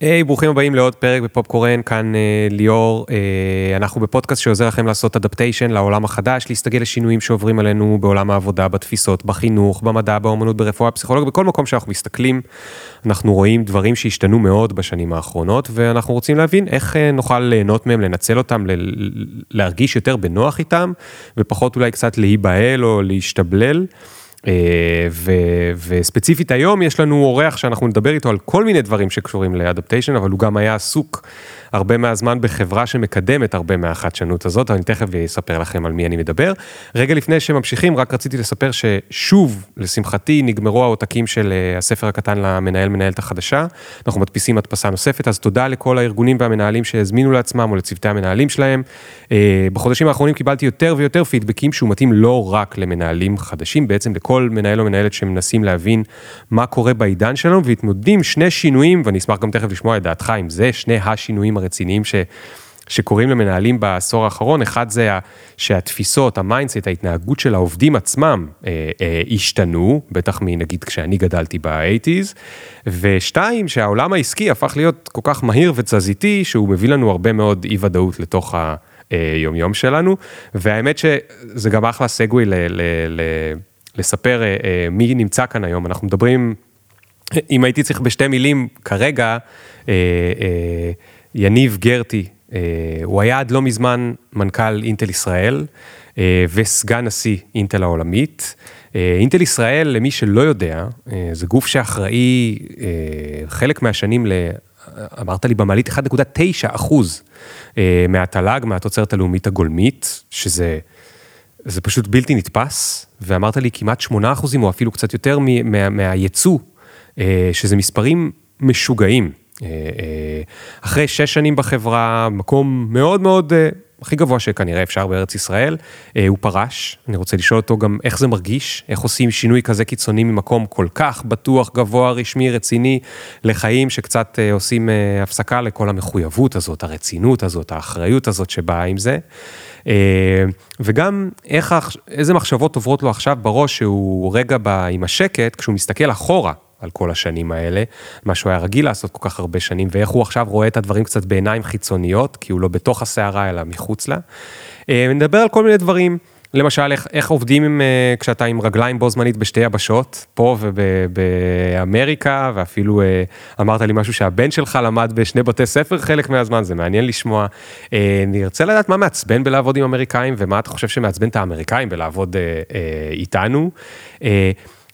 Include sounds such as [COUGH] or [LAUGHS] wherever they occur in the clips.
היי, hey, ברוכים הבאים לעוד פרק בפופקורן, כאן uh, ליאור. Uh, אנחנו בפודקאסט שעוזר לכם לעשות אדפטיישן לעולם החדש, להסתגל לשינויים שעוברים עלינו בעולם העבודה, בתפיסות, בחינוך, במדע, באמנות, ברפואה, פסיכולוגיה, בכל מקום שאנחנו מסתכלים. אנחנו רואים דברים שהשתנו מאוד בשנים האחרונות, ואנחנו רוצים להבין איך uh, נוכל ליהנות מהם, לנצל אותם, להרגיש יותר בנוח איתם, ופחות אולי קצת להיבהל או להשתבלל. אה, ו, וספציפית היום יש לנו אורח שאנחנו נדבר איתו על כל מיני דברים שקשורים לאדפטיישן, אבל הוא גם היה עסוק הרבה מהזמן בחברה שמקדמת הרבה מהחדשנות הזאת, אני תכף אספר לכם על מי אני מדבר. רגע לפני שממשיכים, רק רציתי לספר ששוב, לשמחתי, נגמרו העותקים של אה, הספר הקטן למנהל מנהלת החדשה, אנחנו מדפיסים הדפסה נוספת, אז תודה לכל הארגונים והמנהלים שהזמינו לעצמם או לצוותי המנהלים שלהם. אה, בחודשים האחרונים קיבלתי יותר ויותר פידבקים שהוא מתאים לא רק למנהלים חדשים, בעצם לכל מנהל או מנהלת שמנסים להבין מה קורה בעידן שלנו ומתמודדים שני שינויים, ואני אשמח גם תכף לשמוע את דעתך אם זה שני השינויים הרציניים ש... שקורים למנהלים בעשור האחרון, אחד זה שהתפיסות, ה mindset, ההתנהגות של העובדים עצמם אה, אה, השתנו, בטח מנגיד כשאני גדלתי ב eighties, ושתיים, שהעולם העסקי הפך להיות כל כך מהיר ותזזיתי, שהוא מביא לנו הרבה מאוד אי ודאות לתוך היומיום שלנו, והאמת שזה גם אחלה segue ל, ל, ל, לספר אה, אה, מי נמצא כאן היום, אנחנו מדברים, אם הייתי צריך בשתי מילים כרגע, אה, אה, יניב גרטי, אה, הוא היה עד לא מזמן מנכ"ל אינטל ישראל אה, וסגן נשיא אינטל העולמית. אינטל ישראל, למי שלא יודע, זה גוף שאחראי חלק מהשנים ל... אמרת לי במעלית 1.9 אחוז מהתל"ג, מהתוצרת הלאומית הגולמית, שזה זה פשוט בלתי נתפס, ואמרת לי כמעט 8 אחוזים או אפילו קצת יותר מה, מהייצוא, שזה מספרים משוגעים. אה, אה, אחרי שש שנים בחברה, מקום מאוד מאוד, אה, הכי גבוה שכנראה אפשר בארץ ישראל, הוא פרש. אני רוצה לשאול אותו גם איך זה מרגיש, איך עושים שינוי כזה קיצוני ממקום כל כך בטוח, גבוה, רשמי, רציני, לחיים שקצת עושים הפסקה לכל המחויבות הזאת, הרצינות הזאת, האחריות הזאת שבאה עם זה. וגם איך, איזה מחשבות עוברות לו עכשיו בראש שהוא רגע עם השקט, כשהוא מסתכל אחורה. על כל השנים האלה, מה שהוא היה רגיל לעשות כל כך הרבה שנים, ואיך הוא עכשיו רואה את הדברים קצת בעיניים חיצוניות, כי הוא לא בתוך הסערה אלא מחוץ לה. אה, נדבר על כל מיני דברים, למשל איך, איך עובדים עם, אה, כשאתה עם רגליים בו זמנית בשתי יבשות, פה ובאמריקה, ואפילו אה, אמרת לי משהו שהבן שלך למד בשני בתי ספר חלק מהזמן, זה מעניין לשמוע. אני ארצה לדעת מה מעצבן בלעבוד עם אמריקאים, ומה אתה חושב שמעצבן את האמריקאים בלעבוד איתנו.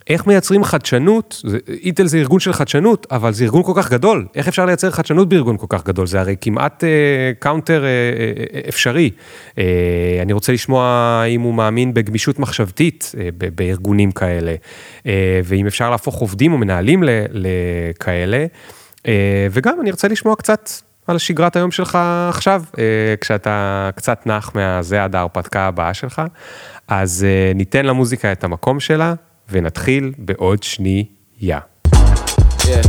איך מייצרים חדשנות, אינטל זה ארגון של חדשנות, אבל זה ארגון כל כך גדול, איך אפשר לייצר חדשנות בארגון כל כך גדול? זה הרי כמעט אה, counter אה, אה, אפשרי. אה, אני רוצה לשמוע אם הוא מאמין בגמישות מחשבתית אה, בארגונים כאלה, אה, ואם אפשר להפוך עובדים או מנהלים לכאלה, אה, וגם אני רוצה לשמוע קצת על שגרת היום שלך עכשיו, אה, כשאתה קצת נח מהזה עד ההרפתקה הבאה שלך, אז אה, ניתן למוזיקה את המקום שלה. ונתחיל בעוד שנייה. Yeah.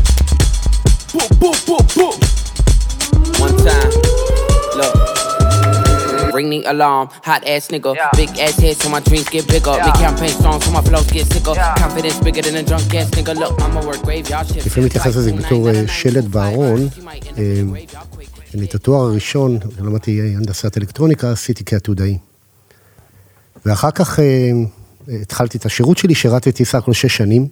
Ring the alarm, hot ass nigga. Yeah. Big ass head so my dreams get bigger. Yeah. Me campaign strong so my flows get sicker. Yeah. Confidence bigger than a drunk ass nigga. Look, I'ma work graveyard shift. לפעמים מתייחס לזה בתור שלט בארון. אני את התואר הראשון, למדתי הנדסת אלקטרוניקה, עשיתי כעתודאי. ואחר כך התחלתי את השירות שלי, שירתתי סך הכל שש שנים.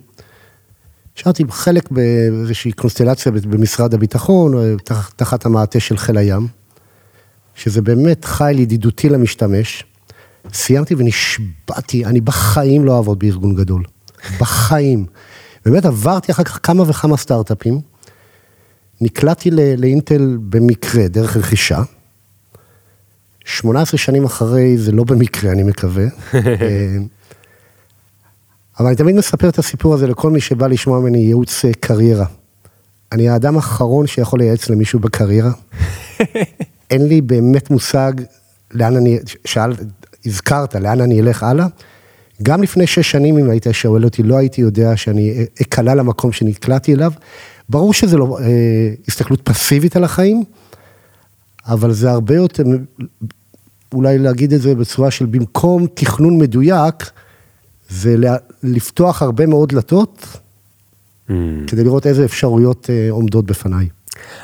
שירתי חלק באיזושהי קונסטלציה במשרד הביטחון, תחת המעטה של חיל הים, שזה באמת חיל ידידותי למשתמש. סיימתי ונשבעתי, אני בחיים לא אעבוד בארגון גדול. בחיים. באמת עברתי אחר כך כמה וכמה סטארט-אפים. נקלעתי לאינטל במקרה, דרך רכישה. 18 שנים אחרי, זה לא במקרה, אני מקווה. [LAUGHS] אה, אבל אני תמיד מספר את הסיפור הזה לכל מי שבא לשמוע ממני ייעוץ אה, קריירה. אני האדם האחרון שיכול לייעץ למישהו בקריירה. [LAUGHS] אין לי באמת מושג לאן אני, שאל, הזכרת, לאן אני אלך הלאה. גם לפני שש שנים, אם היית שואל אותי, לא הייתי יודע שאני אקלע למקום שנקלעתי אליו. ברור שזה לא אה, הסתכלות פסיבית על החיים, אבל זה הרבה יותר, אולי להגיד את זה בצורה של במקום תכנון מדויק, זה לפתוח הרבה מאוד דלתות, mm. כדי לראות איזה אפשרויות uh, עומדות בפניי.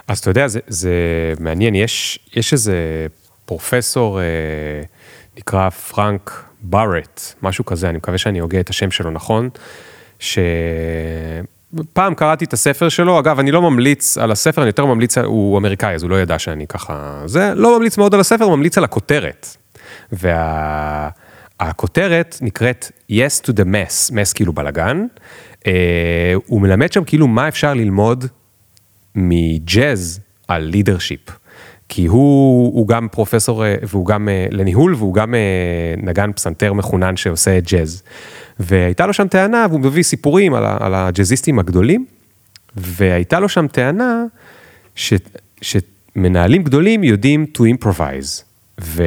אז אתה יודע, זה, זה מעניין, יש, יש איזה פרופסור, אה, נקרא פרנק בארט, משהו כזה, אני מקווה שאני הוגה את השם שלו נכון, שפעם קראתי את הספר שלו, אגב, אני לא ממליץ על הספר, אני יותר ממליץ, הוא אמריקאי, אז הוא לא ידע שאני ככה, זה, לא ממליץ מאוד על הספר, ממליץ על הכותרת. והכותרת וה, נקראת Yes to the mess, mess כאילו בלאגן. אה, הוא מלמד שם כאילו מה אפשר ללמוד מג'אז על לידרשיפ. כי הוא, הוא גם פרופסור, אה, והוא גם אה, לניהול, והוא גם אה, נגן פסנתר מחונן שעושה ג'אז. והייתה לו שם טענה, והוא מביא סיפורים על, על הג'אזיסטים הגדולים, והייתה לו שם טענה ש, שמנהלים גדולים יודעים to improvise. ו,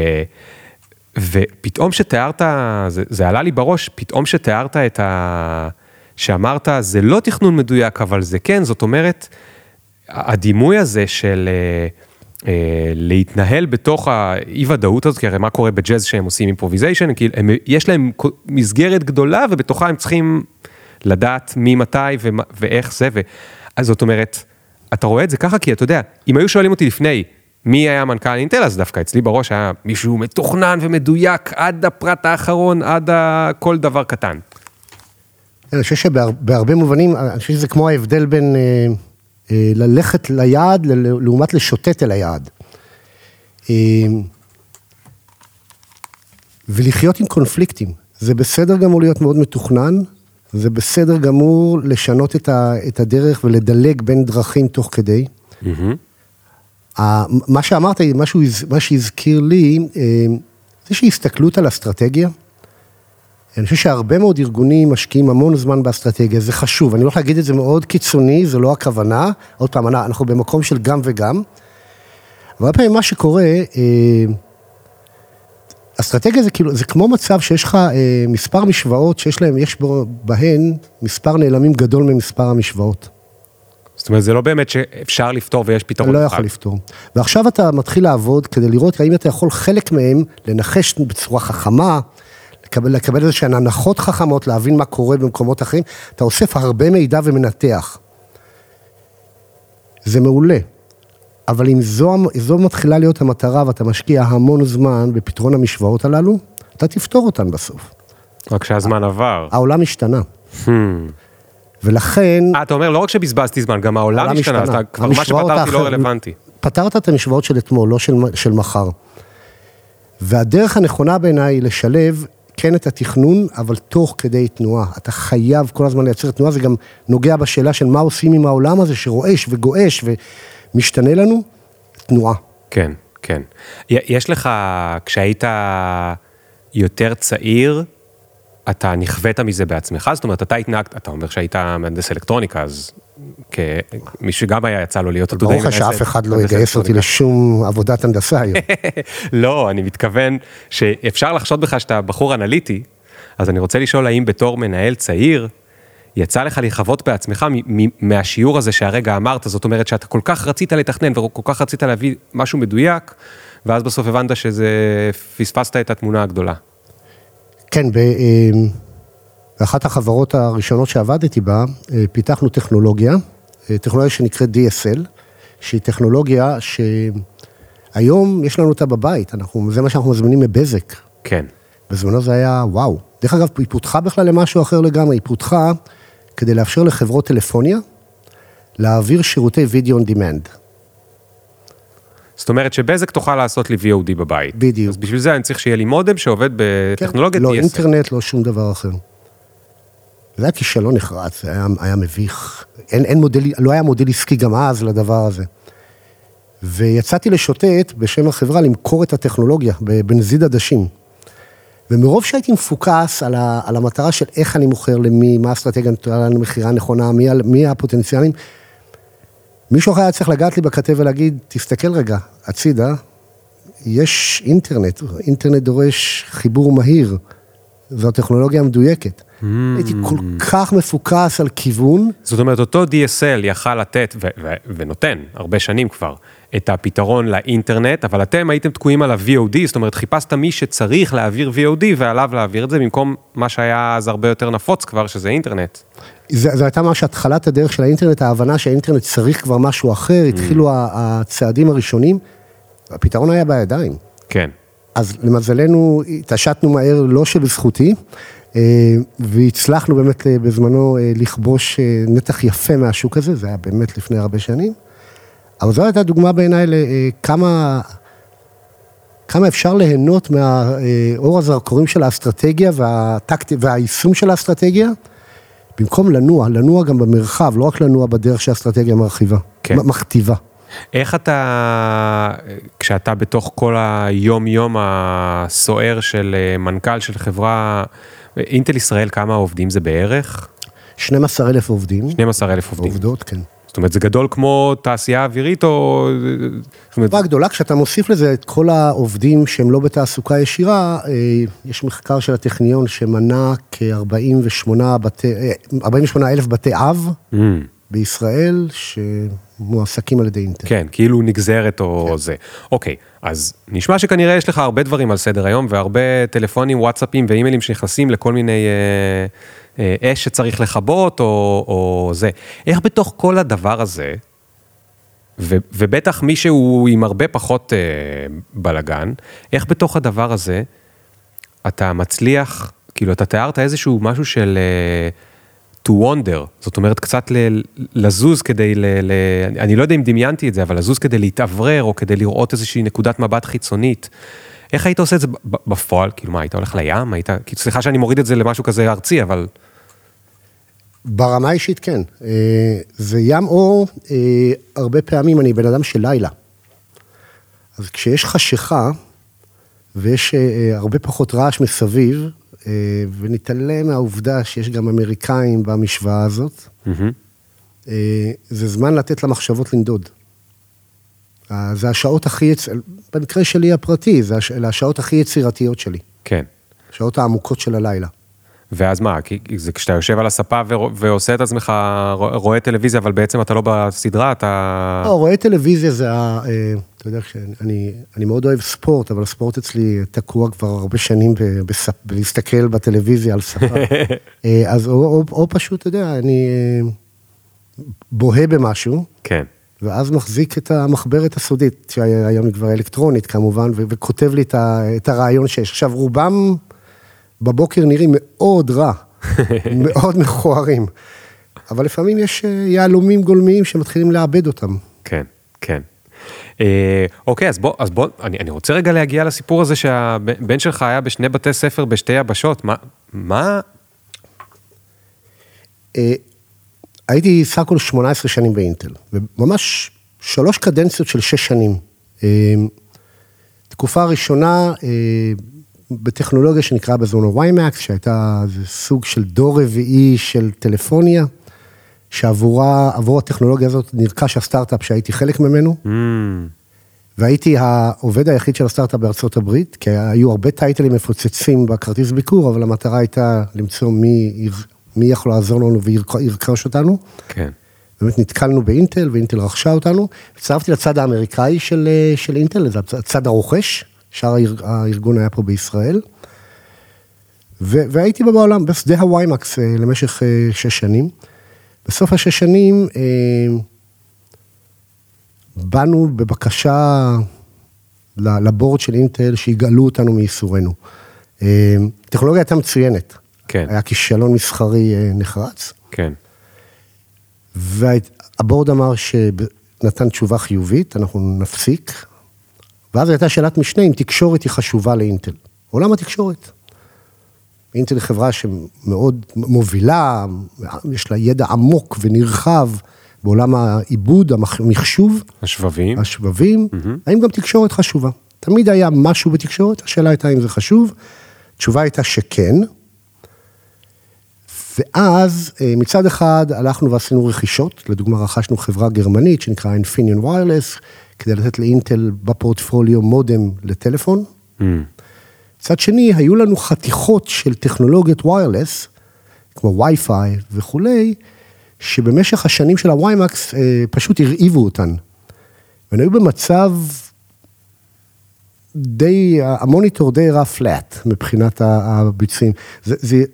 ופתאום שתיארת, זה, זה עלה לי בראש, פתאום שתיארת את ה... שאמרת, זה לא תכנון מדויק, אבל זה כן, זאת אומרת, הדימוי הזה של... אה, להתנהל בתוך האי ודאות הזאת, כי הרי מה קורה בג'אז שהם עושים improvisation, כי הם, יש להם מסגרת גדולה ובתוכה הם צריכים לדעת מי, מתי ומה, ואיך זה, ו... אז זאת אומרת, אתה רואה את זה ככה, כי אתה יודע, אם היו שואלים אותי לפני, מי היה מנכ"ל אינטל, אז דווקא אצלי בראש היה מישהו מתוכנן ומדויק עד הפרט האחרון, עד כל דבר קטן. אני חושב שבהרבה מובנים, אני חושב שזה כמו ההבדל בין... אה, אה, ללכת ליעד לעומת לשוטט אל היעד. אה, ולחיות עם קונפליקטים. זה בסדר גמור להיות מאוד מתוכנן, זה בסדר גמור לשנות את, ה, את הדרך ולדלג בין דרכים תוך כדי. Mm-hmm. מה שאמרת, מה שהזכיר לי, אה, זה איזושהי הסתכלות על אסטרטגיה. אני חושב שהרבה מאוד ארגונים משקיעים המון זמן באסטרטגיה, זה חשוב, אני הולך להגיד את זה מאוד קיצוני, זו לא הכוונה, עוד פעם, אנחנו במקום של גם וגם, אבל פעמים מה שקורה, אה, אסטרטגיה זה כאילו, זה כמו מצב שיש לך אה, מספר משוואות שיש להם, יש בהן מספר נעלמים גדול ממספר המשוואות. זאת אומרת, זה לא באמת שאפשר לפתור ויש פתרון. לא יכול לפתור. ועכשיו אתה מתחיל לעבוד כדי לראות האם אתה יכול חלק מהם לנחש בצורה חכמה, לקבל, לקבל איזה שהן הנחות חכמות, להבין מה קורה במקומות אחרים, אתה אוסף הרבה מידע ומנתח. זה מעולה. אבל אם זו, זו מתחילה להיות המטרה ואתה משקיע המון זמן בפתרון המשוואות הללו, אתה תפתור אותן בסוף. רק שהזמן עבר. העולם השתנה. Hmm. ולכן... 아, אתה אומר, לא רק שבזבזתי זמן, גם העולם, העולם השתנה, השתנה. כבר מה שפתרתי. לא רלוונטי. פתרת את המשוואות של אתמול, לא של, של מחר. והדרך הנכונה בעיניי היא לשלב כן את התכנון, אבל תוך כדי תנועה. אתה חייב כל הזמן לייצר תנועה, זה גם נוגע בשאלה של מה עושים עם העולם הזה שרועש וגועש ומשתנה לנו, תנועה. כן, כן. יש לך, כשהיית יותר צעיר, אתה נכווית מזה בעצמך? זאת אומרת, אתה התנהגת, אתה אומר שהיית מהנדס אלקטרוניקה, אז כמי שגם היה יצא לו להיות עתודאי. ברור לך שאף אחד לא יגייס אותי לשום עבודת הנדסה היום. [LAUGHS] לא, אני מתכוון שאפשר לחשוד בך שאתה בחור אנליטי, אז אני רוצה לשאול האם בתור מנהל צעיר, יצא לך לחוות בעצמך מהשיעור הזה שהרגע אמרת, זאת אומרת שאתה כל כך רצית לתכנן וכל כך רצית להביא משהו מדויק, ואז בסוף הבנת שזה, פספסת את התמונה הגדולה. כן, באחת החברות הראשונות שעבדתי בה, אה, פיתחנו טכנולוגיה, אה, טכנולוגיה שנקראת DSL, שהיא טכנולוגיה שהיום יש לנו אותה בבית, אנחנו, זה מה שאנחנו מזמינים מבזק. כן. בזמנו זה היה וואו. דרך אגב, היא פותחה בכלל למשהו אחר לגמרי, היא פותחה כדי לאפשר לחברות טלפוניה להעביר שירותי וידאו on demand. זאת אומרת שבזק תוכל לעשות לי VOD בבית. בדיוק. אז בשביל זה אני צריך שיהיה לי מודם שעובד בטכנולוגיית כן, לא אינטרנט, לא שום דבר אחר. זה היה כישלון נחרץ, זה היה, היה מביך. אין, אין מודל, לא היה מודל עסקי גם אז לדבר הזה. ויצאתי לשוטט בשם החברה למכור את הטכנולוגיה בנזיד עדשים. ומרוב שהייתי מפוקס על, ה, על המטרה של איך אני מוכר למי, מה האסטרטגיה למכירה הנכונה, מי, מי הפוטנציאלים, מישהו אחר היה צריך לגעת לי בכתב ולהגיד, תסתכל רגע, הצידה, יש אינטרנט, אינטרנט דורש חיבור מהיר, זו הטכנולוגיה המדויקת. הייתי כל כך מפוקס על כיוון. זאת אומרת, אותו DSL יכל לתת, ו- ו- ונותן, הרבה שנים כבר, את הפתרון לאינטרנט, אבל אתם הייתם תקועים על ה-VOD, זאת אומרת, חיפשת מי שצריך להעביר VOD ועליו להעביר את זה, במקום מה שהיה אז הרבה יותר נפוץ כבר, שזה אינטרנט. זה, זה הייתה ממש התחלת הדרך של האינטרנט, ההבנה שהאינטרנט צריך כבר משהו אחר, התחילו ה- הצעדים הראשונים, הפתרון היה בידיים. כן. אז למזלנו התעשתנו מהר, לא שבזכותי, אה, והצלחנו באמת אה, בזמנו אה, לכבוש נתח יפה מהשוק הזה, זה היה באמת לפני הרבה שנים. אבל זו הייתה דוגמה בעיניי לכמה כמה אפשר ליהנות מהאור הזרקורים של האסטרטגיה והטקט... והיישום של האסטרטגיה, במקום לנוע, לנוע גם במרחב, לא רק לנוע בדרך שהאסטרטגיה מרחיבה, כן. מכתיבה. איך אתה, כשאתה בתוך כל היום-יום הסוער של אה, מנכ"ל של חברה, אינטל ישראל, כמה עובדים זה בערך? 12 אלף עובדים. 12 אלף עובדים. עובדות, כן. זאת אומרת, זה גדול כמו תעשייה אווירית או... אומרת, חברה גדולה, כשאתה מוסיף לזה את כל העובדים שהם לא בתעסוקה ישירה, אה, יש מחקר של הטכניון שמנה כ-48 בתי, אה, 48 אלף בתי אב mm, בישראל שמועסקים על ידי אינטל. כן, כאילו נגזרת או זה. אוקיי, אז נשמע שכנראה יש לך הרבה דברים על סדר היום, והרבה טלפונים, וואטסאפים ואימיילים שנכנסים לכל מיני אה, אה, אש שצריך לכבות או, או זה. איך בתוך כל הדבר הזה, ו, ובטח מישהו עם הרבה פחות אה, בלגן, איך בתוך הדבר הזה אתה מצליח, כאילו אתה תיארת איזשהו משהו של אה, to wonder, זאת אומרת קצת ל, לזוז כדי, ל, ל, אני לא יודע אם דמיינתי את זה, אבל לזוז כדי להתאוורר או כדי לראות איזושהי נקודת מבט חיצונית. איך היית עושה את זה בפועל? כאילו מה, היית הולך לים? היית, כאילו, סליחה שאני מוריד את זה למשהו כזה ארצי, אבל... ברמה האישית כן. אה, זה ים אור, אה, הרבה פעמים אני בן אדם של לילה. אז כשיש חשיכה ויש אה, הרבה פחות רעש מסביב, ונתעלם מהעובדה שיש גם אמריקאים במשוואה הזאת. אה, זה זמן לתת למחשבות לנדוד. אה, זה השעות הכי, יצ... במקרה שלי הפרטי, זה הש... אלה השעות הכי יצירתיות שלי. כן. השעות העמוקות של הלילה. ואז מה, כי זה כשאתה יושב על הספה ורוא- ועושה את עצמך, רוא- רואה טלוויזיה, אבל בעצם אתה לא בסדרה, אתה... לא, רואה טלוויזיה זה ה... אתה יודע, אני, אני מאוד אוהב ספורט, אבל הספורט אצלי תקוע כבר הרבה שנים בספ, בלהסתכל בטלוויזיה על ספה. [LAUGHS] אה, אז או, או, או פשוט, אתה יודע, אני אה, בוהה במשהו, כן. ואז מחזיק את המחברת הסודית, שהיום היא כבר אלקטרונית כמובן, ו- וכותב לי את, ה, את הרעיון שיש. עכשיו, רובם בבוקר נראים מאוד רע, [LAUGHS] מאוד מכוערים, אבל לפעמים יש אה, יהלומים גולמיים שמתחילים לאבד אותם. כן, כן. אה, אוקיי, אז בוא, אז בוא, אני, אני רוצה רגע להגיע לסיפור הזה שהבן שלך היה בשני בתי ספר בשתי יבשות, מה, מה, אה, הייתי סך הכל 18 שנים באינטל, וממש שלוש קדנציות של שש שנים. אה, תקופה ראשונה בטכנולוגיה שנקרא בזמנו WiMAX, שהייתה סוג של דור רביעי של טלפוניה, שעבורה, עבור הטכנולוגיה הזאת נרכש הסטארט-אפ שהייתי חלק ממנו. mm, והייתי העובד היחיד של הסטארט-אפ בארצות הברית, כי היו הרבה טייטלים מפוצצים בכרטיס ביקור, אבל המטרה הייתה למצוא מי, מי יכול לעזור לנו וירכוש אותנו. כן, באמת נתקלנו באינטל, ואינטל רכשה אותנו. הצטרפתי לצד האמריקאי של, אה, של אינטל, זה הצד הרוכש, שאר האר- הארגון היה פה בישראל. ו- והייתי בעולם, בשדה הוויימקס אה, למשך אה, שש שנים. בסוף השש שנים אה, באנו בבקשה לבורד של אינטל שיגאלו אותנו מייסורנו. אה, הטכנולוגיה הייתה מצוינת. כן. היה כישלון מסחרי אה, נחרץ. כן, והבורד אמר שנתן תשובה חיובית, אנחנו נפסיק. ואז הייתה שאלת משנה אם תקשורת היא חשובה לאינטל. עולם התקשורת. אינטל היא חברה שמאוד מובילה, יש לה ידע עמוק ונרחב בעולם העיבוד, המחשוב, השבבים, השבבים, האם גם תקשורת חשובה? תמיד היה משהו בתקשורת, השאלה הייתה אם זה חשוב. התשובה הייתה שכן. ואז אה, מצד אחד הלכנו ועשינו רכישות, לדוגמה רכשנו חברה גרמנית שנקרא Infineon Wireless, כדי לתת לאינטל בפורטפוליו מודם לטלפון. mm, מצד שני, היו לנו חתיכות של טכנולוגיות ויירלס, כמו וי-פיי וכולי, שבמשך השנים של הווי-מקס אה, פשוט הרעיבו אותן. והן היו במצב די, המוניטור די רע פלאט מבחינת הביצועים. זה, זה,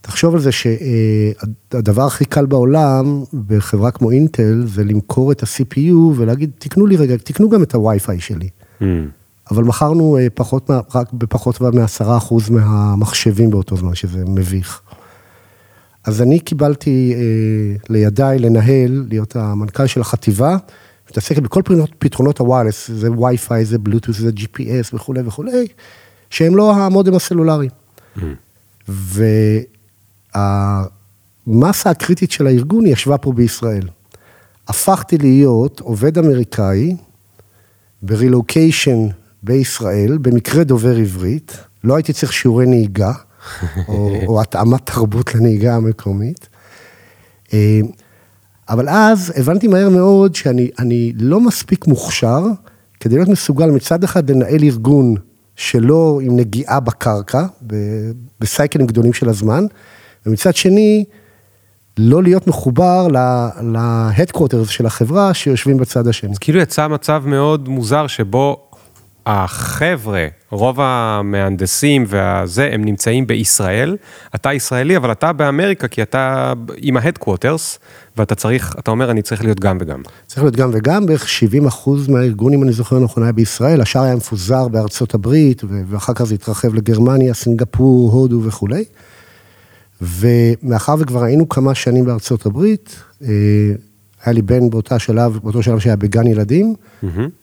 תחשוב על זה שהדבר הכי קל בעולם בחברה כמו אינטל זה למכור את ה-CPU ולהגיד, תקנו לי רגע, תקנו גם את הווי-פיי שלי. Mm. אבל מכרנו אה, פחות, רק בפחות מעשרה אחוז מהמחשבים באותו זמן, שזה מביך. אז אני קיבלתי אה, לידיי לנהל, להיות המנכ"ל של החטיבה, מתעסקת בכל פתרונות, פתרונות הוואלס, זה וי-פיי, זה בלוטוס, זה GPS וכולי וכולי, שהם לא המודם הסלולרי. Mm. והמסה הקריטית של הארגון ישבה פה בישראל. הפכתי להיות עובד אמריקאי ברילוקיישן בישראל, במקרה דובר עברית, לא הייתי צריך שיעורי נהיגה, או, או התאמת תרבות לנהיגה המקומית. אה, אבל אז הבנתי מהר מאוד שאני לא מספיק מוכשר כדי להיות מסוגל מצד אחד לנהל ארגון שלא עם נגיעה בקרקע, בסייקלים גדולים של הזמן, ומצד שני, לא להיות מחובר להדקווטרס של החברה שיושבים בצד השני. אז כאילו יצא מצב מאוד מוזר שבו החבר'ה, רוב המהנדסים והזה, הם נמצאים בישראל, אתה ישראלי, אבל אתה באמריקה, כי אתה עם ה headquarters, ואתה צריך, אתה אומר, אני צריך להיות גם וגם. צריך להיות גם וגם, בערך 70 אחוז מהארגון, אם אני זוכר נכון, היה בישראל, השאר היה מפוזר בארצות הברית, ואחר כך זה התרחב לגרמניה, סינגפור, הודו וכולי. ומאחר וכבר היינו כמה שנים בארצות הברית, אה, היה לי בן באותה שלב, באותו שלב שהיה בגן ילדים, mm-hmm.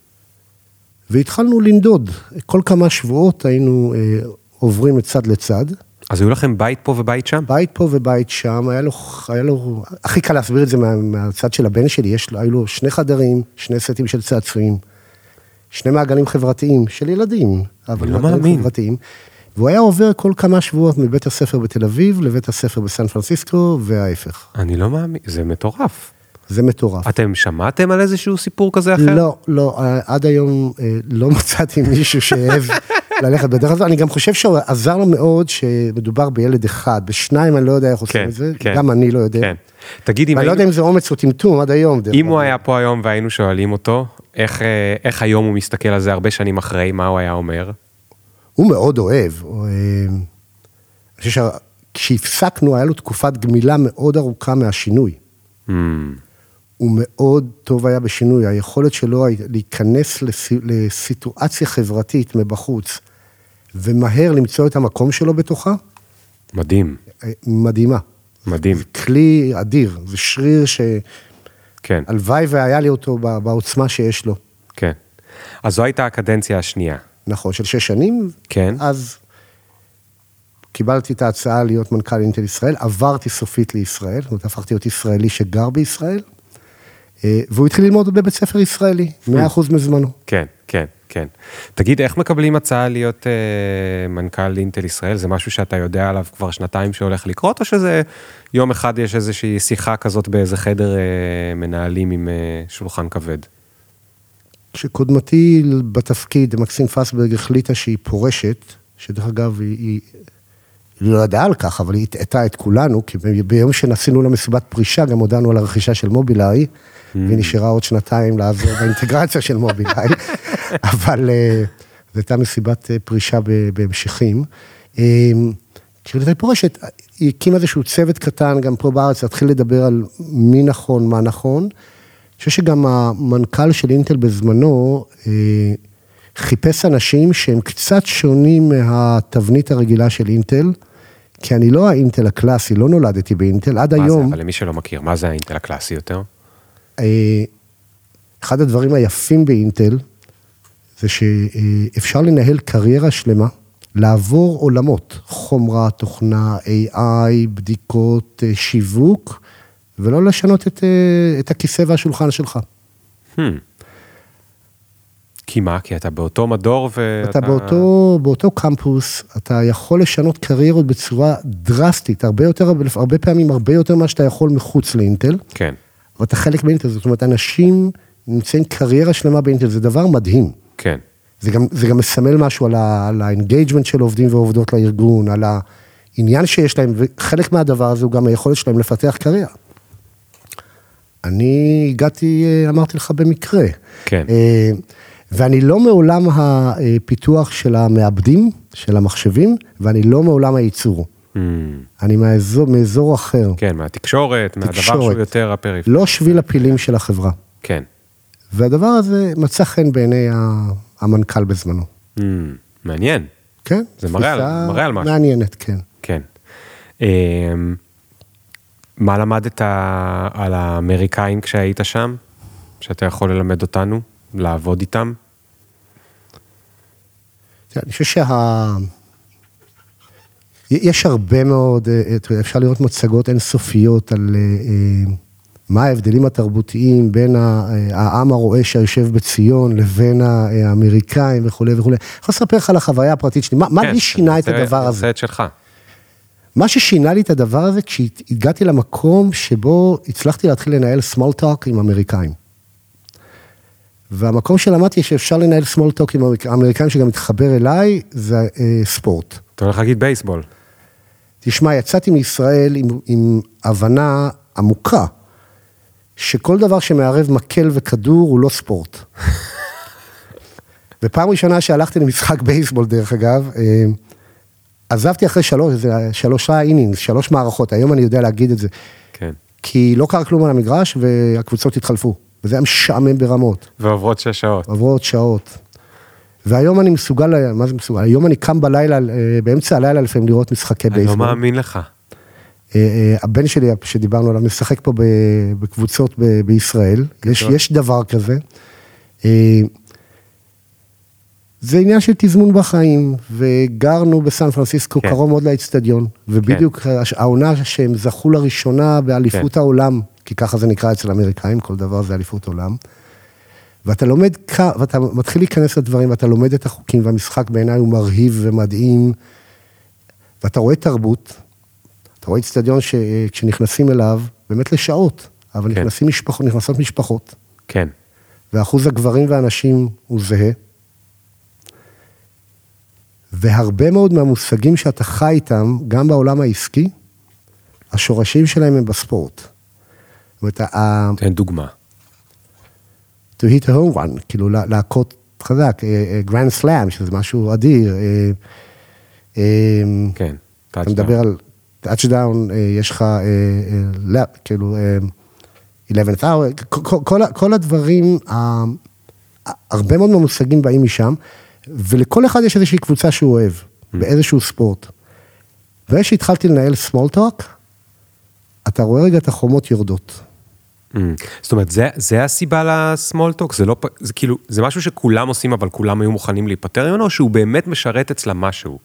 והתחלנו לנדוד. כל כמה שבועות היינו אה, עוברים מצד לצד. אז היו לכם בית פה ובית שם? בית פה ובית שם, היה לו, היה לו, הכי קל להסביר את זה מה, מהצד של הבן שלי, יש, היו לו שני חדרים, שני סטים של צעצועים, שני מעגלים חברתיים של ילדים, אבל לא מאמין. חברתיים. והוא היה עובר כל כמה שבועות מבית הספר בתל אביב לבית הספר בסן פרנסיסקו, וההפך. אני לא מאמין, זה מטורף. זה מטורף. אתם שמעתם על איזשהו סיפור כזה אחר? לא, לא, עד היום אה, לא [LAUGHS] מצאתי מישהו שאוהב ללכת בדרך הזאת. אני גם חושב שעזר לו מאוד שמדובר בילד אחד, בשניים אני לא יודע איך עושים כן, את זה, כן, גם אני לא יודע. כן. תגיד אם... אני לא יודע אם זה אומץ או טמטום עד היום. אם הוא היה פה היום והיינו שואלים אותו, איך, אה, איך היום הוא מסתכל על זה הרבה שנים אחרי, מה הוא היה אומר? הוא מאוד אוהב. אה, אני חושב שכשהפסקנו, היה לו תקופת גמילה מאוד ארוכה מהשינוי. הוא מאוד טוב היה בשינוי, היכולת שלו להיכנס לסיטואציה חברתית מבחוץ, ומהר למצוא את המקום שלו בתוכה. מדהים. מדהימה. מדהים. זה כלי אדיר, זה שריר ש... כן. הלוואי והיה לי אותו בעוצמה שיש לו. כן. אז זו הייתה הקדנציה השנייה. נכון, של שש שנים. כן. אז קיבלתי את ההצעה להיות מנכ"ל אינטל ישראל, עברתי סופית לישראל, זאת אומרת, הפכתי להיות ישראלי שגר בישראל. אה, והוא התחיל ללמוד בבית ספר ישראלי, 100% מזמנו. כן, כן, כן. תגיד, איך מקבלים הצעה להיות אה, מנכ"ל אינטל ישראל? זה משהו שאתה יודע עליו כבר שנתיים שהולך לקרות, או שזה יום אחד יש איזושהי שיחה כזאת באיזה חדר אה, מנהלים עם אה, שולחן כבד? כשקודמתי בתפקיד, מקסים פסברג החליטה שהיא פורשת, שדרך אגב, היא היא לא ידעה על כך, אבל היא הטעתה את כולנו, כי ביום שנסענו למסיבת פרישה, גם הודענו על הרכישה של מובילאיי, mm. והיא נשארה עוד שנתיים לעזור [LAUGHS] באינטגרציה של מובילאיי, [LAUGHS] אבל אה, זו הייתה מסיבת אה, פרישה בהמשכים. כשהיא פורשת, היא הקימה איזשהו צוות קטן, גם פה בארץ, להתחיל לדבר על מי נכון, מה נכון. אני חושב שגם המנכ"ל של אינטל בזמנו, אה, חיפש אנשים שהם קצת שונים מהתבנית הרגילה של אינטל, כי אני לא האינטל הקלאסי, לא נולדתי באינטל, עד מה היום... מה זה, אבל למי שלא מכיר, מה זה האינטל הקלאסי יותר? אה, אחד הדברים היפים באינטל, זה שאפשר לנהל קריירה שלמה, לעבור עולמות, חומרה, תוכנה, AI, בדיקות, אה, שיווק, ולא לשנות את, אה, את הכיסא והשולחן שלך. Hmm. כי מה? כי אתה באותו מדור ואתה... אתה באותו, באותו קמפוס, אתה יכול לשנות קריירות בצורה דרסטית, הרבה יותר, הרבה פעמים הרבה יותר ממה שאתה יכול מחוץ לאינטל. כן. ואתה חלק באינטל, זאת אומרת, אנשים נמצאים קריירה שלמה באינטל, זה דבר מדהים. כן. זה גם, זה גם מסמל משהו על, ה engagement של עובדים ועובדות לארגון, על עניין שיש להם, וחלק מהדבר הזה הוא גם היכולת שלהם לפתח קריירה. אני הגעתי, אה, אמרתי לך, במקרה. כן. אה, ואני לא מעולם הפיתוח של המעבדים, של המחשבים, ואני לא מעולם הייצור. Mm, אני מאזור, מאזור אחר. כן, מהתקשורת, מהדבר תקשורת. שהוא יותר הפריפריה. לא שביל הפילים של החברה. כן. והדבר הזה מצא חן בעיני המנכ"ל בזמנו. Mm, מעניין. כן? זה מראה על- מראה על משהו. מעניינת, כן. כן. אמ, מה למדת על האמריקאים כשהיית שם? שאתה יכול ללמד אותנו? לעבוד איתם? אני חושב שה... יש הרבה מאוד, אה, יודע, אפשר לראות מצגות אינסופיות על אה, אה, מה ההבדלים התרבותיים בין אה, העם הרועה שיושב בציון לבין אה, האמריקאים וכולי וכולי. אני יכול לספר לך על החוויה הפרטית שלי, מה, מה כן, לי שינה את זה- הדבר זה הזה? עושה את שלך. מה ששינה לי את הדבר הזה, כשהגעתי למקום שבו הצלחתי להתחיל לנהל small talk עם אמריקאים. והמקום שלמדתי שאפשר לנהל small talk עם אמריק- אמריקאים שגם מתחבר אליי, זה אה, ספורט. אתה הולך להגיד בייסבול. תשמע, יצאתי מישראל עם, עם הבנה עמוקה, שכל דבר שמערב מקל וכדור הוא לא ספורט. [LAUGHS] ופעם ראשונה שהלכתי למשחק בייסבול, דרך אגב, אה, עזבתי אחרי שלוש, זה שלושה אינינגס, שלוש מערכות, היום אני יודע להגיד את זה. כן. כי לא קרה כלום על המגרש והקבוצות התחלפו, וזה היה משעמם ברמות, ועוברות שש שעות. עוד שעות. והיום אני מסוגל, מה זה מסוגל? היום אני קם בלילה, אה, באמצע הלילה לפעמים לראות משחקי אני בייסבול. לא מאמין לך. אה, אה, הבן שלי, שדיברנו עליו, משחק פה בקבוצות בישראל, יש, גדול. יש דבר כזה. זה עניין של תזמון בחיים, וגרנו בסן פרנסיסקו, כן. קרוב מאוד לאצטדיון, ובדיוק הש- העונה שהם זכו לראשונה באליפות כן. העולם, כי ככה זה נקרא אצל האמריקאים, כל דבר זה אליפות עולם. ואתה לומד, ואתה מתחיל להיכנס לדברים, ואתה לומד את החוקים, והמשחק בעיניי הוא מרהיב ומדהים, ואתה רואה תרבות, אתה רואה אצטדיון שכשנכנסים אליו, באמת לשעות, אבל כן. נכנסים משפחות, נכנסות משפחות, כן. ואחוז הגברים והנשים הוא זהה. והרבה מאוד מהמושגים שאתה חי איתם, גם בעולם העסקי, השורשים שלהם הם בספורט. זאת אומרת, ה- תן דוגמה. to hit a home run, כאילו לה- להכות חזק, grand slam, שזה משהו אדיר. אה, אה, כן. אתה touchdown. מדבר על touchdown, יש לך, אה, אה, לאפ, כאילו, אה, 11th hour, כל- הדברים, הרבה מאוד מהמושגים באים משם, ולכל אחד יש איזושהי קבוצה שהוא אוהב, באיזשהו ספורט. ואיך שהתחלתי לנהל small talk, אתה רואה רגע את החומות יורדות. Mm. זאת אומרת, זה, זה הסיבה לסמולטוק? זה לא, זה כאילו, זה משהו שכולם עושים, אבל כולם היו מוכנים להיפטר ממנו, או שהוא באמת משרת אצלם משהו?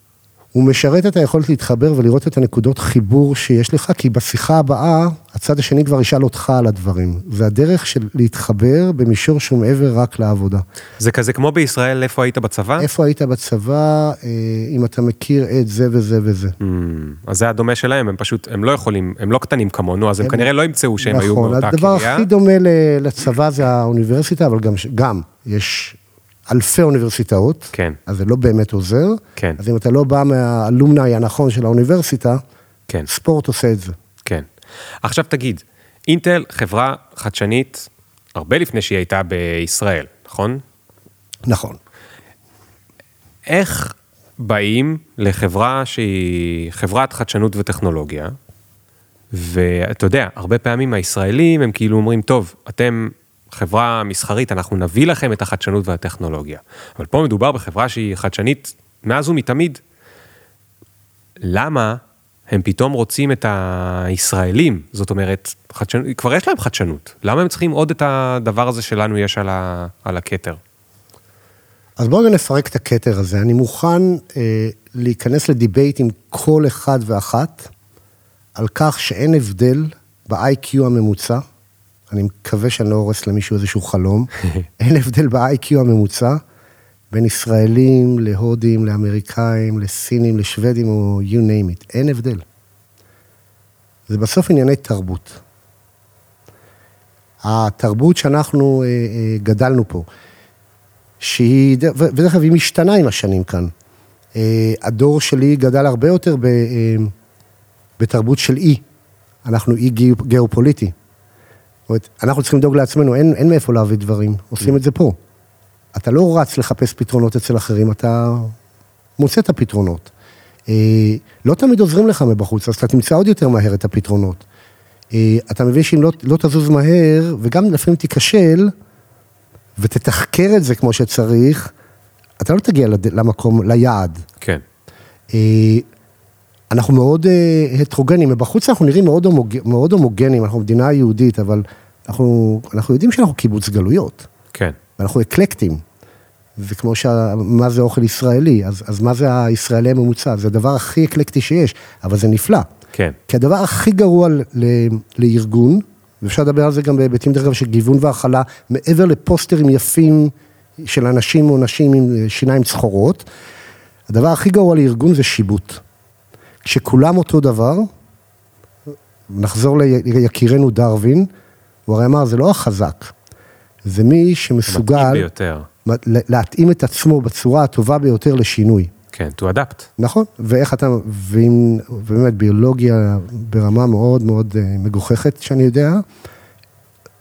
הוא משרת את היכולת להתחבר ולראות את הנקודות חיבור שיש לך, כי בשיחה הבאה, הצד השני כבר ישאל אותך על הדברים. זה הדרך של להתחבר במישור שהוא מעבר רק לעבודה. זה כזה כמו בישראל, איפה היית בצבא? איפה היית בצבא, אה, אם אתה מכיר את זה וזה וזה. Mm, אז זה הדומה שלהם, הם פשוט, הם לא יכולים, הם לא קטנים כמונו, אז הם, הם- כנראה לא ימצאו שהם היו נכון, באותה הדבר קריה. הכי דומה לצבא זה האוניברסיטה, אבל גם, גם יש אלפי אוניברסיטאות, כן. אז זה לא באמת עוזר. כן. אז אם אתה לא בא מהאלומני הנכון של האוניברסיטה, כן. ספורט עושה את זה. כן. עכשיו תגיד, אינטל חברה חדשנית הרבה לפני שהיא הייתה בישראל, נכון? נכון. איך באים לחברה שהיא חברת חדשנות וטכנולוגיה, ואתה יודע, הרבה פעמים הישראלים הם כאילו אומרים, טוב, אתם חברה מסחרית, אנחנו נביא לכם את החדשנות והטכנולוגיה. אבל פה מדובר בחברה שהיא חדשנית מאז ומתמיד. למה הם פתאום רוצים את הישראלים? זאת אומרת, חדשנות, כבר יש להם חדשנות. למה הם צריכים עוד את הדבר הזה שלנו יש על, ה, על הכתר? אז בואו נפרק את הכתר הזה. אני מוכן אה, להיכנס לדיבייט עם כל אחד ואחת על כך שאין הבדל ב-IQ הממוצע. אני מקווה שאני לא הורס למישהו איזשהו חלום. [LAUGHS] אין הבדל ב-IQ הממוצע בין ישראלים להודים, לאמריקאים, לסינים, לשוודים או you name it. אין הבדל. זה בסוף ענייני תרבות. התרבות שאנחנו אה, אה, גדלנו פה, שהיא, ודרך אגב, היא משתנה עם השנים כאן. אה, הדור שלי גדל הרבה יותר ב, אה, בתרבות של אי. אנחנו אי גיאו- גיאופוליטי. אומרת, אנחנו צריכים לדאוג לעצמנו, אין, אין מאיפה להביא דברים, עושים את זה פה. אתה לא רץ לחפש פתרונות אצל אחרים, אתה מוצא את הפתרונות. אה, לא תמיד עוזרים לך מבחוץ, אז אתה תמצא עוד יותר מהר את הפתרונות. אה, אתה מבין שאם לא, לא תזוז מהר, וגם לפעמים תיכשל, ותתחקר את זה כמו שצריך, אתה לא תגיע לד- למקום, ליעד. כן. אה, אנחנו מאוד אה, הטרוגנים, מבחוץ אנחנו נראים מאוד, הומוג... מאוד הומוגנים, אנחנו מדינה יהודית, אבל אנחנו, אנחנו יודעים שאנחנו קיבוץ גלויות, כן. ואנחנו אקלקטים. זה כמו שה... מה זה אוכל ישראלי, אז, אז מה זה הישראלי הממוצע? זה הדבר הכי אקלקטי שיש, אבל זה נפלא. כן. כי הדבר הכי גרוע ל... לארגון, ואפשר לדבר על זה גם בהיבטים דרך אגב של גיוון והכלה, מעבר לפוסטרים יפים של אנשים או נשים עם שיניים צחורות, הדבר הכי גרוע לארגון זה שיבוט. כשכולם אותו דבר, נחזור ליקירנו דרווין, הוא הרי אמר, זה לא החזק, זה מי שמסוגל מתאים ביותר. להתאים את עצמו בצורה הטובה ביותר לשינוי. כן, to adapt. נכון, ואיך אתה, ואם, ובאמת ביולוגיה ברמה מאוד מאוד אה, מגוחכת שאני יודע,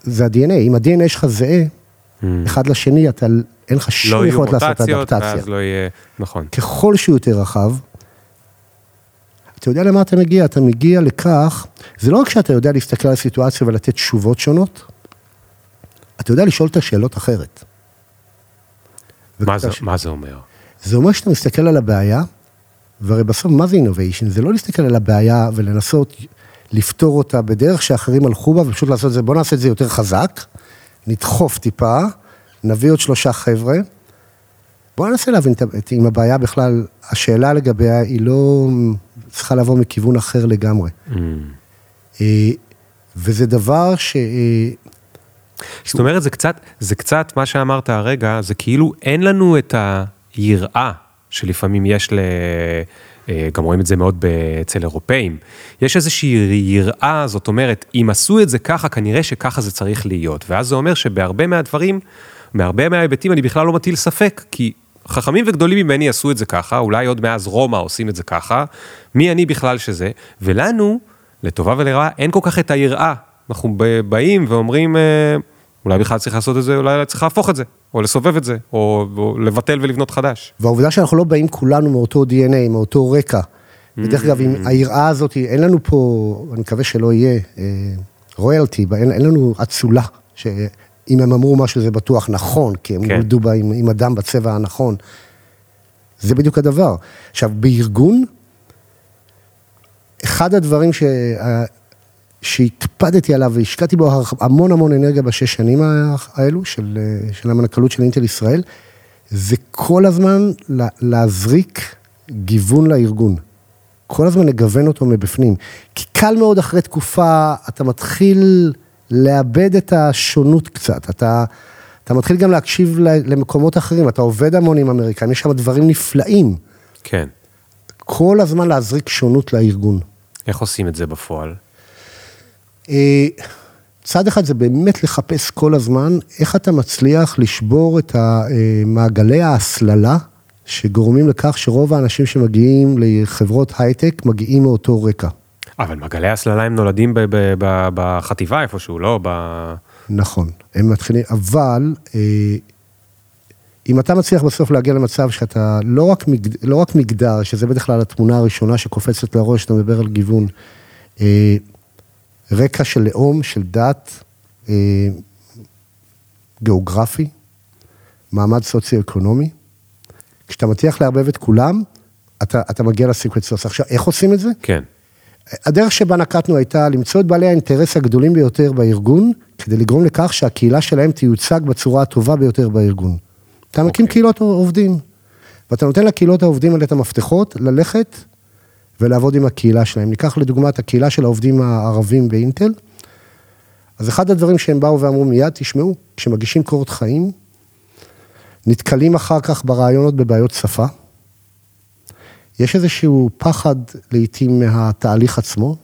זה ה-DNA, אם ה-DNA שלך זהה, אחד לשני, אתה, אין לך לא שום יהיו יכולת לעשות מוטציות, אדפטציה. ואז לא יהיה... נכון. ככל שהוא יותר רחב, אתה יודע למה אתה מגיע? אתה מגיע לכך, זה לא רק שאתה יודע להסתכל על הסיטואציה ולתת תשובות שונות, אתה יודע לשאול את השאלות אחרת. מה זה- וכשאתה- מה זה אומר? זה אומר שאתה מסתכל על הבעיה, והרי בסוף מה זה innovation? זה לא להסתכל על הבעיה ולנסות לפתור אותה בדרך שאחרים הלכו בה, ופשוט לעשות את זה, בוא נעשה את זה יותר חזק, נדחוף טיפה, נביא עוד שלושה חבר'ה. בוא ננסה להבין את- אם הבעיה בכלל, השאלה לגביה היא לא צריכה לבוא מכיוון אחר לגמרי. אה, וזה דבר ש... אה, זאת אומרת, זה קצת, זה קצת, מה שאמרת הרגע, זה כאילו אין לנו את היראה שלפעמים יש ל... אה, גם רואים את זה מאוד אצל אירופאים. יש איזושהי יראה, זאת אומרת, אם עשו את זה ככה, כנראה שככה זה צריך להיות. ואז זה אומר שבהרבה מהדברים, מהרבה מההיבטים אני בכלל לא מטיל ספק, כי חכמים וגדולים ממני עשו את זה ככה, אולי עוד מאז רומא עושים את זה ככה, מי אני בכלל שזה, ולנו, לטובה ולרעה, אין כל כך את היראה. אנחנו באים ואומרים, אה, אולי בכלל צריך לעשות את זה, אולי צריך להפוך את זה, או לסובב את זה, או, או לבטל ולבנות חדש. והעובדה שאנחנו לא באים כולנו מאותו DNA, מאותו רקע. ודרך אגב, עם היראה הזאת, אין לנו פה, אני מקווה שלא יהיה, רויאלטי, אין, אין לנו אצולה, שאם הם אמרו משהו זה בטוח נכון, כי הם כן. נולדו בה עם, עם אדם בצבע הנכון. זה בדיוק הדבר. עכשיו, בארגון, אחד הדברים ש... שהקפדתי עליו והשקעתי בו המון המון אנרגיה בשש שנים האלו של, אה, של המנכ"לות של אינטל ישראל, זה כל הזמן לה- להזריק גיוון לארגון. כל הזמן לגוון אותו מבפנים. כי קל מאוד אחרי תקופה, אתה מתחיל לאבד את השונות קצת. אתה, אתה מתחיל גם להקשיב למקומות אחרים, אתה עובד המון עם אמריקאים, יש שם דברים נפלאים. כן. כל הזמן להזריק שונות לארגון. איך עושים את זה בפועל? אה, צד אחד זה באמת לחפש כל הזמן איך אתה מצליח לשבור את אה, מעגלי ההסללה שגורמים לכך שרוב האנשים שמגיעים לחברות הייטק מגיעים מאותו רקע. אבל מעגלי הסללה הם נולדים בחטיבה איפשהו, לא ב... נכון, הם מתחילים, אבל אה, אם אתה מצליח בסוף להגיע למצב שאתה לא רק, מגד, לא רק מגדר, שזה בדרך כלל התמונה הראשונה שקופצת לראש, אתה מדבר על גיוון, אה, רקע של לאום, של דת, אה, גיאוגרפי, מעמד סוציו-אקונומי, כשאתה מצליח לערבב את כולם, אתה, אתה מגיע לסיקרט סוס. עכשיו, איך עושים את זה? כן. הדרך שבה נקטנו הייתה למצוא את בעלי האינטרס הגדולים ביותר בארגון, כדי לגרום לכך שהקהילה שלהם תיוצג בצורה הטובה ביותר בארגון. אתה מקים אוקיי. קהילות עובדים, ואתה נותן לקהילות העובדים האלה את המפתחות ללכת ולעבוד עם הקהילה שלהם. ניקח לדוגמה את הקהילה של העובדים הערבים באינטל. אז אחד הדברים שהם באו ואמרו מיד, תשמעו, כשמגישים קורות חיים, נתקלים אחר כך ברעיונות בבעיות שפה. יש איזשהו פחד לעתים מהתהליך עצמו.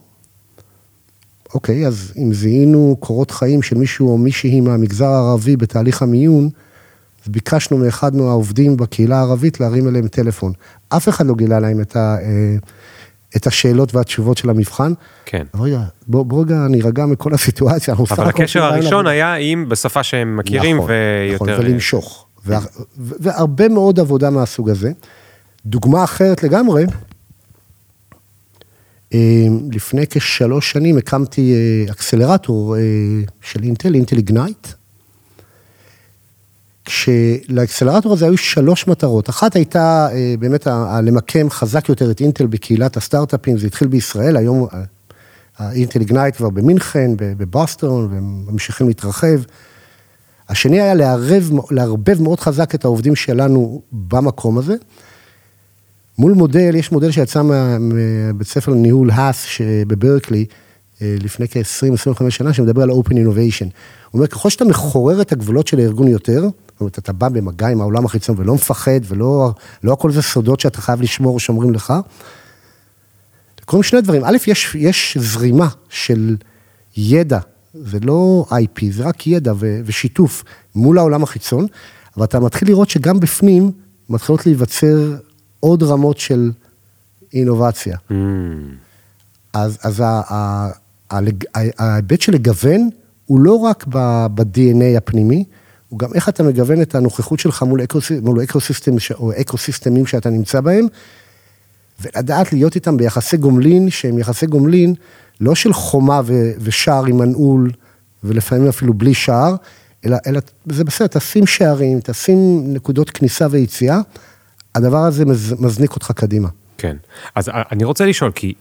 אוקיי, אז אם זיהינו קורות חיים של מישהו או מישהי מהמגזר הערבי בתהליך המיון, אז ביקשנו מאחד מהעובדים בקהילה הערבית להרים אליהם טלפון. אף אחד לא גילה להם את, ה, אה, את השאלות והתשובות של המבחן. כן. אבל רגע, בוא, בוא רגע נירגע מכל הסיטואציה, אבל הקשר הראשון לעבוד. היה עם בשפה שהם מכירים נכון, ויותר... נכון, ולמשוך. וה- והרבה מאוד עבודה מהסוג הזה. דוגמה אחרת לגמרי, אה, לפני כשלוש שנים הקמתי אה, אקסלרטור אה, של אינטל, אינטל איגנייט. כשלאקסלרטור הזה היו שלוש מטרות. אחת הייתה באמת למקם חזק יותר את אינטל בקהילת הסטארט-אפים, זה התחיל בישראל, היום האינטל איגנייט כבר במינכן, בבוסטון, והם ממשיכים להתרחב. השני היה לערב, לערבב מאוד חזק את העובדים שלנו במקום הזה. מול מודל, יש מודל שיצא מבית ספר לניהול האס בברקלי, אה, לפני כ-20-25 שנה, שמדבר על Open Innovation. הוא אומר, ככל שאתה מחורר את הגבולות של הארגון יותר, זאת אומרת, אתה בא במגע עם העולם החיצון ולא מפחד, ולא לא הכל זה סודות שאתה חייב לשמור או שומרים לך, קורים שני דברים. א', יש, יש זרימה של ידע, זה לא IP, זה רק ידע ו- ושיתוף מול העולם החיצון, אבל אתה מתחיל לראות שגם בפנים מתחילות להיווצר עוד רמות של אינובציה. Mm, אז, אז ההיבט של לגוון הוא לא רק ב-DNA הפנימי, הוא גם איך אתה מגוון את הנוכחות שלך מול, ecosys, מול ecosystem או אקוסיסטמים שאתה נמצא בהם, ולדעת להיות איתם ביחסי גומלין, שהם יחסי גומלין לא של חומה ו- ושער עם מנעול, ולפעמים אפילו בלי שער, אלא, אלא זה בסדר, תשים שערים, תשים נקודות כניסה ויציאה, הדבר הזה מז, מזניק אותך קדימה. כן. אז אני רוצה לשאול, כי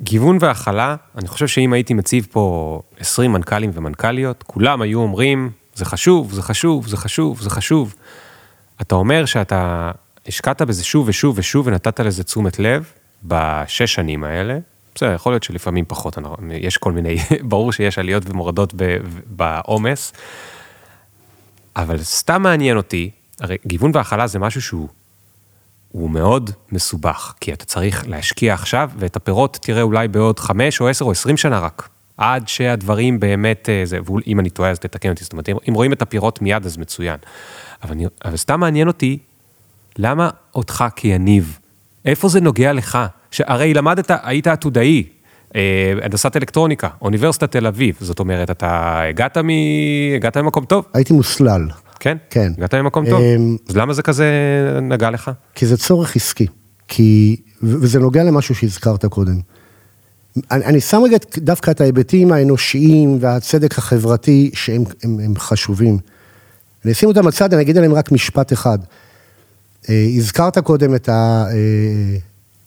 גיוון והכלה, אני חושב שאם הייתי מציב פה 20 מנכ"לים ומנכ"ליות, כולם היו אומרים, זה חשוב, זה חשוב, זה חשוב, זה חשוב. אתה אומר שאתה השקעת בזה שוב ושוב ושוב ונתת לזה תשומת לב בשש שנים האלה. בסדר, יכול להיות שלפעמים פחות, אני- יש כל מיני, [LAUGHS] ברור שיש עליות ומורדות בעומס, אבל סתם מעניין אותי, הרי גיוון והכלה זה משהו שהוא הוא מאוד מסובך, כי אתה צריך להשקיע עכשיו, ואת הפירות תראה אולי בעוד חמש או עשר או עשרים שנה רק. עד שהדברים באמת, אה, זה, ואם אני טועה אז תתקן אותי, זאת אומרת, אם- אם רואים את הפירות מיד אז מצוין. אבל, אני, אבל סתם מעניין אותי, למה אותך כיניב? איפה זה נוגע לך? שהרי למדת, היית עתודאי, אה, הנדסת אלקטרוניקה, אוניברסיטת תל אביב, זאת אומרת, אתה הגעת, מ... הגעת ממקום טוב, הייתי מוסלל. כן? כן. הגעת ממקום טוב, אמ, אז למה זה כזה נגע לך? כי זה צורך עסקי, כי, וזה נוגע למשהו שהזכרת קודם. אני, אני שם רגע דווקא את ההיבטים האנושיים והצדק החברתי שהם הם, הם חשובים. אני אשים אותם בצד, אני אגיד עליהם רק משפט אחד. אה, הזכרת קודם את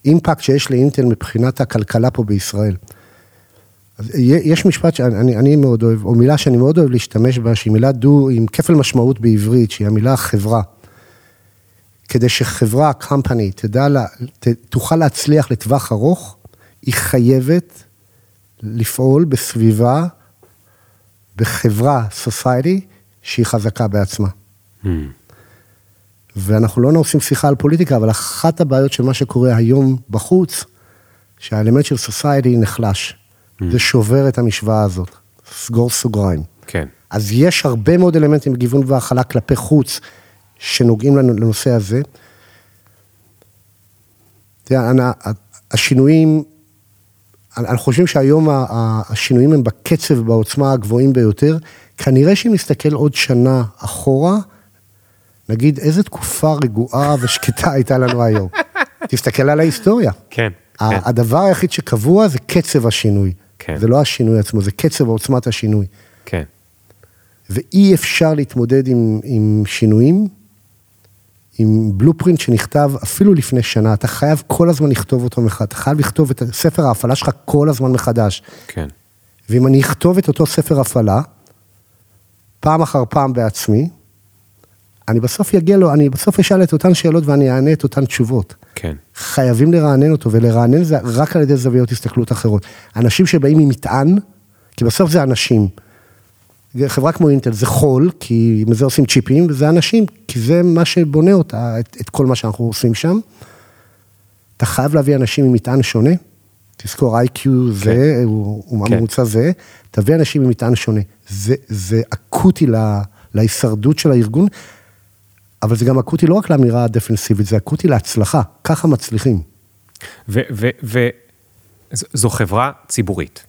האימפקט שיש לאינטל מבחינת הכלכלה פה בישראל. אז יש משפט שאני אני מאוד אוהב, או מילה שאני מאוד אוהב להשתמש בה, שהיא מילה דו, עם כפל משמעות בעברית, שהיא המילה חברה. כדי שחברה, company, תדע, לה, ת, תוכל להצליח לטווח ארוך, היא חייבת לפעול בסביבה, בחברה, society, שהיא חזקה בעצמה. ואנחנו לא עושים שיחה על פוליטיקה, אבל אחת הבעיות של מה שקורה היום בחוץ, שהאלמנט של society נחלש. זה שובר את המשוואה הזאת. סגור סוגריים. כן. אז יש הרבה מאוד אלמנטים בגיוון והכלה כלפי חוץ, שנוגעים לנו- לנושא הזה. תראה, השינויים, אנחנו חושבים שהיום השינויים הם בקצב ובעוצמה הגבוהים ביותר. כנראה שאם נסתכל עוד שנה אחורה, נגיד איזה תקופה רגועה ושקטה הייתה לנו היום. [LAUGHS] תסתכל על ההיסטוריה. כן, כן. הדבר היחיד שקבוע זה קצב השינוי. כן. זה לא השינוי עצמו, זה קצב ועוצמת השינוי. כן. ואי אפשר להתמודד עם, עם שינויים, עם בלופרינט שנכתב אפילו לפני שנה, אתה חייב כל הזמן לכתוב אותו מחדש, אתה חייב לכתוב את ספר ההפעלה שלך כל הזמן מחדש. כן. ואם אני אכתוב את אותו ספר הפעלה, פעם אחר פעם בעצמי, אני בסוף יגיע לו, אני בסוף אשאל את אותן שאלות ואני אענה את אותן תשובות. כן. חייבים לרענן אותו, ולרענן זה רק על ידי זוויות הסתכלות אחרות. אנשים שבאים עם מטען, כי בסוף זה אנשים. חברה כמו אינטל זה חול, כי מזה עושים צ'יפים, וזה אנשים, כי זה מה שבונה אותה, את, את כל מה שאנחנו עושים שם. אתה חייב להביא אנשים עם מטען שונה, תזכור, איי-קיו זה, הוא, הוא כן. ממוצע זה, תביא אנשים עם מטען שונה. זה, זה אקוטי לה, להישרדות של הארגון, אבל זה גם אקוטי לא רק לאמירה הדפנסיבית, זה אקוטי להצלחה, ככה מצליחים. ו- ו- ו- זו חברה ציבורית.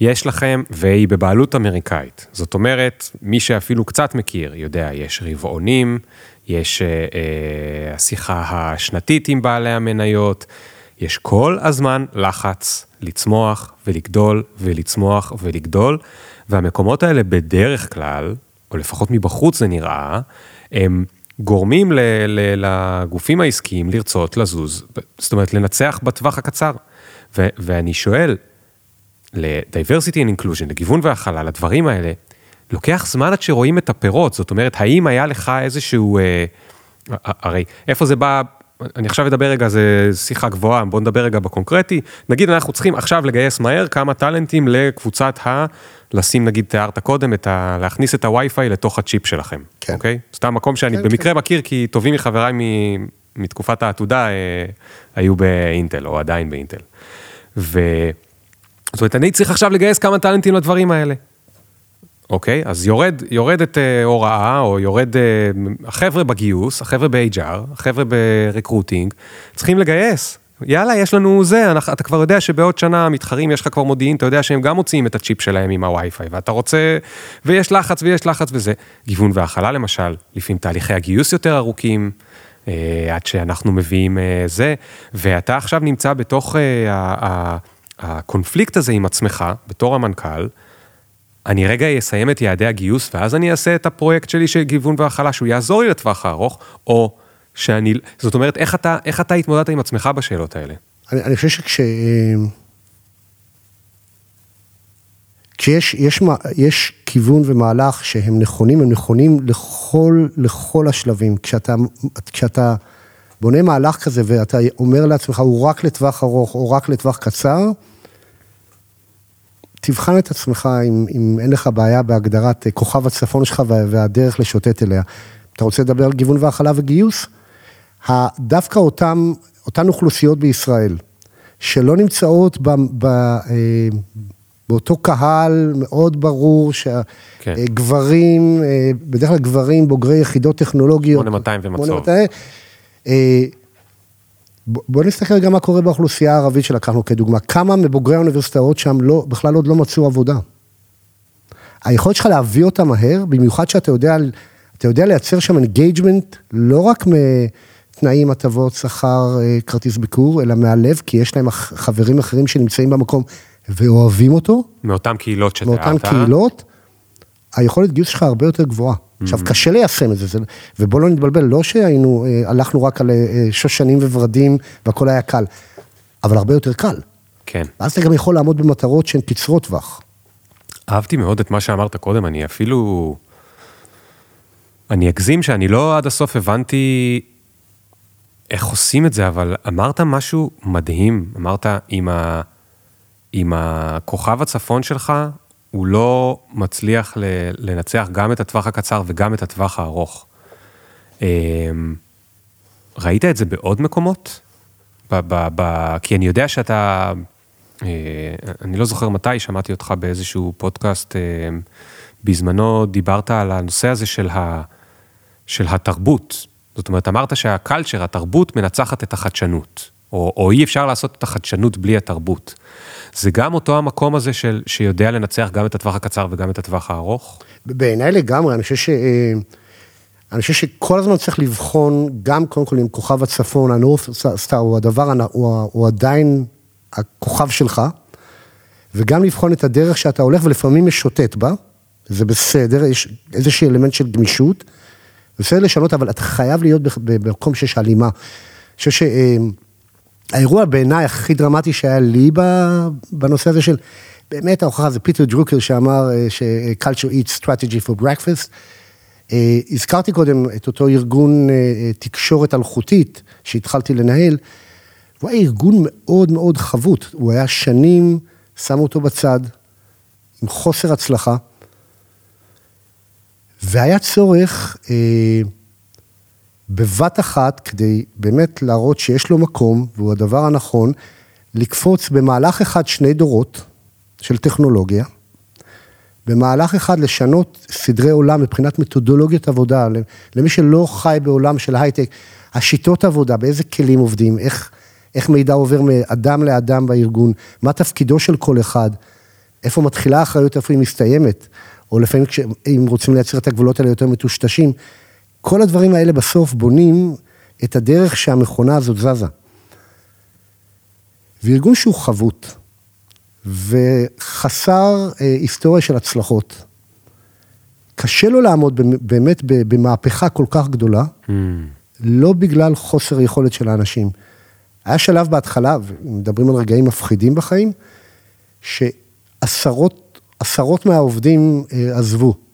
יש לכם, והיא בבעלות אמריקאית. זאת אומרת, מי שאפילו קצת מכיר, יודע, יש רבעונים, יש אה, אה, השיחה השנתית עם בעלי המניות, יש כל הזמן לחץ לצמוח ולגדול ולצמוח ולגדול, והמקומות האלה בדרך כלל, או לפחות מבחוץ זה נראה, הם גורמים ל, ל, לגופים העסקיים לרצות לזוז, זאת אומרת לנצח בטווח הקצר. ו, ואני שואל, ל-diversity and inclusion, לגיוון והכלה, לדברים האלה, לוקח זמן עד שרואים את הפירות, זאת אומרת, האם היה לך איזשהו, אה, הרי איפה זה בא, אני עכשיו אדבר רגע, זה שיחה גבוהה, בוא נדבר רגע בקונקרטי, נגיד אנחנו צריכים עכשיו לגייס מהר כמה טאלנטים לקבוצת ה... לשים נגיד תיארת קודם, את ה... להכניס את הווי-פיי לתוך הצ'יפ שלכם, כן. אוקיי? סתם מקום שאני כן, במקרה כן. מכיר, כי טובים מחבריי מ... מתקופת העתודה אה, היו באינטל, או עדיין באינטל. ו... זאת אומרת, אני צריך עכשיו לגייס כמה טאלנטים לדברים האלה. אוקיי, אז יורד, יורדת אה, הוראה, או יורד, אה, החבר'ה בגיוס, החבר'ה ב-HR, החבר'ה ב recruiting, צריכים לגייס. יאללה, יש לנו זה, אתה כבר יודע שבעוד שנה המתחרים, יש לך כבר מודיעין, אתה יודע שהם גם מוציאים את הצ'יפ שלהם עם הווי-פיי, ואתה רוצה, ויש לחץ ויש לחץ וזה. גיוון והכלה למשל, לפעמים תהליכי הגיוס יותר ארוכים, אה, עד שאנחנו מביאים אה, זה, ואתה עכשיו נמצא בתוך אה, הקונפליקט הזה עם עצמך, בתור המנכ"ל, אני רגע אסיים את יעדי הגיוס, ואז אני אעשה את הפרויקט שלי של גיוון והכלה, שהוא יעזור לי לטווח הארוך, או שאני, זאת אומרת, איך אתה, איך אתה התמודדת עם עצמך בשאלות האלה? אני, אני חושב שכש... כשיש יש, יש כיוון ומהלך שהם נכונים, הם נכונים לכל, לכל השלבים. כשאתה, כשאתה בונה מהלך כזה ואתה אומר לעצמך, הוא רק לטווח ארוך או רק לטווח קצר, תבחן את עצמך אם, אם אין לך בעיה בהגדרת כוכב הצפון שלך והדרך לשוטט אליה. אתה רוצה לדבר על גיוון והכלה וגיוס? דווקא אותם, אותן אוכלוסיות בישראל, שלא נמצאות ב, ב, אה, באותו קהל מאוד ברור שהגברים, כן. אה, בדרך כלל גברים בוגרי יחידות טכנולוגיות. 8200 ומצור. אה, בוא נסתכל גם מה קורה באוכלוסייה הערבית שלקחנו כדוגמה. כמה מבוגרי האוניברסיטאות שם לא, בכלל עוד לא מצאו עבודה. היכולת שלך להביא אותה מהר, במיוחד שאתה יודע, אתה יודע לייצר שם engagement, לא רק מתנאים, הטבות, שכר, אה, כרטיס ביקור, אלא מהלב, כי יש להם חברים אחרים שנמצאים במקום ואוהבים אותו. מאותן קהילות שתיארת. מאותן קהילות, היכולת גיוס שלך הרבה יותר גבוהה. עכשיו, mm-hmm. קשה ליישם את זה, זה, ובוא לא נתבלבל, לא שהיינו, אה, הלכנו רק על אה, שושנים וורדים והכל היה קל, אבל הרבה יותר קל. כן. ואז אתה גם יכול לעמוד במטרות שהן קצרות טווח. אהבתי מאוד את מה שאמרת קודם, אני אפילו... אני אגזים שאני לא עד הסוף הבנתי איך עושים את זה, אבל אמרת משהו מדהים, אמרת עם, ה... עם הכוכב הצפון שלך, הוא לא מצליח לנצח גם את הטווח הקצר וגם את הטווח הארוך. אמ, ראית את זה בעוד מקומות? ב- ב- ב- כי אני יודע שאתה, אה, אני לא זוכר מתי, שמעתי אותך באיזשהו פודקאסט, אה, בזמנו דיברת על הנושא הזה של, ה, של התרבות. זאת אומרת, אמרת שהקלצ'ר, התרבות, מנצחת את החדשנות, או, או אי אפשר לעשות את החדשנות בלי התרבות. זה גם אותו המקום הזה של, שיודע לנצח גם את הטווח הקצר וגם את הטווח הארוך? בעיניי לגמרי, אני חושב ש... אה, אני חושב שכל הזמן צריך לבחון, גם קודם כל עם כוכב הצפון, הנוף סטאר הוא הדבר, הוא, הוא עדיין הכוכב שלך, וגם לבחון את הדרך שאתה הולך ולפעמים משוטט בה, זה בסדר, יש איזשהו אלמנט של גמישות, בסדר לשנות, אבל אתה חייב להיות במקום שיש הלימה. אני חושב ש... אה, האירוע בעיניי הכי דרמטי שהיה לי בנושא הזה של, באמת ההוכחה זה פיטר דרוקר שאמר אה, ש-culture eats strategy for breakfast. אה, הזכרתי קודם את אותו ארגון אה, תקשורת אלחוטית שהתחלתי לנהל, הוא היה ארגון מאוד מאוד חבוט, הוא היה שנים, שמו אותו בצד, עם חוסר הצלחה, והיה צורך בבת אחת, כדי באמת להראות שיש לו מקום, והוא הדבר הנכון, לקפוץ במהלך אחד שני דורות של טכנולוגיה, במהלך אחד לשנות סדרי עולם מבחינת מתודולוגיות עבודה, למי שלא חי בעולם של הייטק, השיטות עבודה, באיזה כלים עובדים, איך, איך מידע עובר מאדם לאדם בארגון, מה תפקידו של כל אחד, איפה מתחילה האחריות, איפה היא מסתיימת, או לפעמים אם רוצים לייצר את הגבולות האלה יותר מטושטשים. כל הדברים האלה בסוף בונים את הדרך שהמכונה הזאת זזה. וארגון שהוא חבוט וחסר אה, היסטוריה של הצלחות, קשה לו לעמוד באמת במהפכה כל כך גדולה, mm. לא בגלל חוסר יכולת של האנשים. היה שלב בהתחלה, ומדברים על רגעים מפחידים בחיים, שעשרות עשרות מהעובדים אה, עזבו.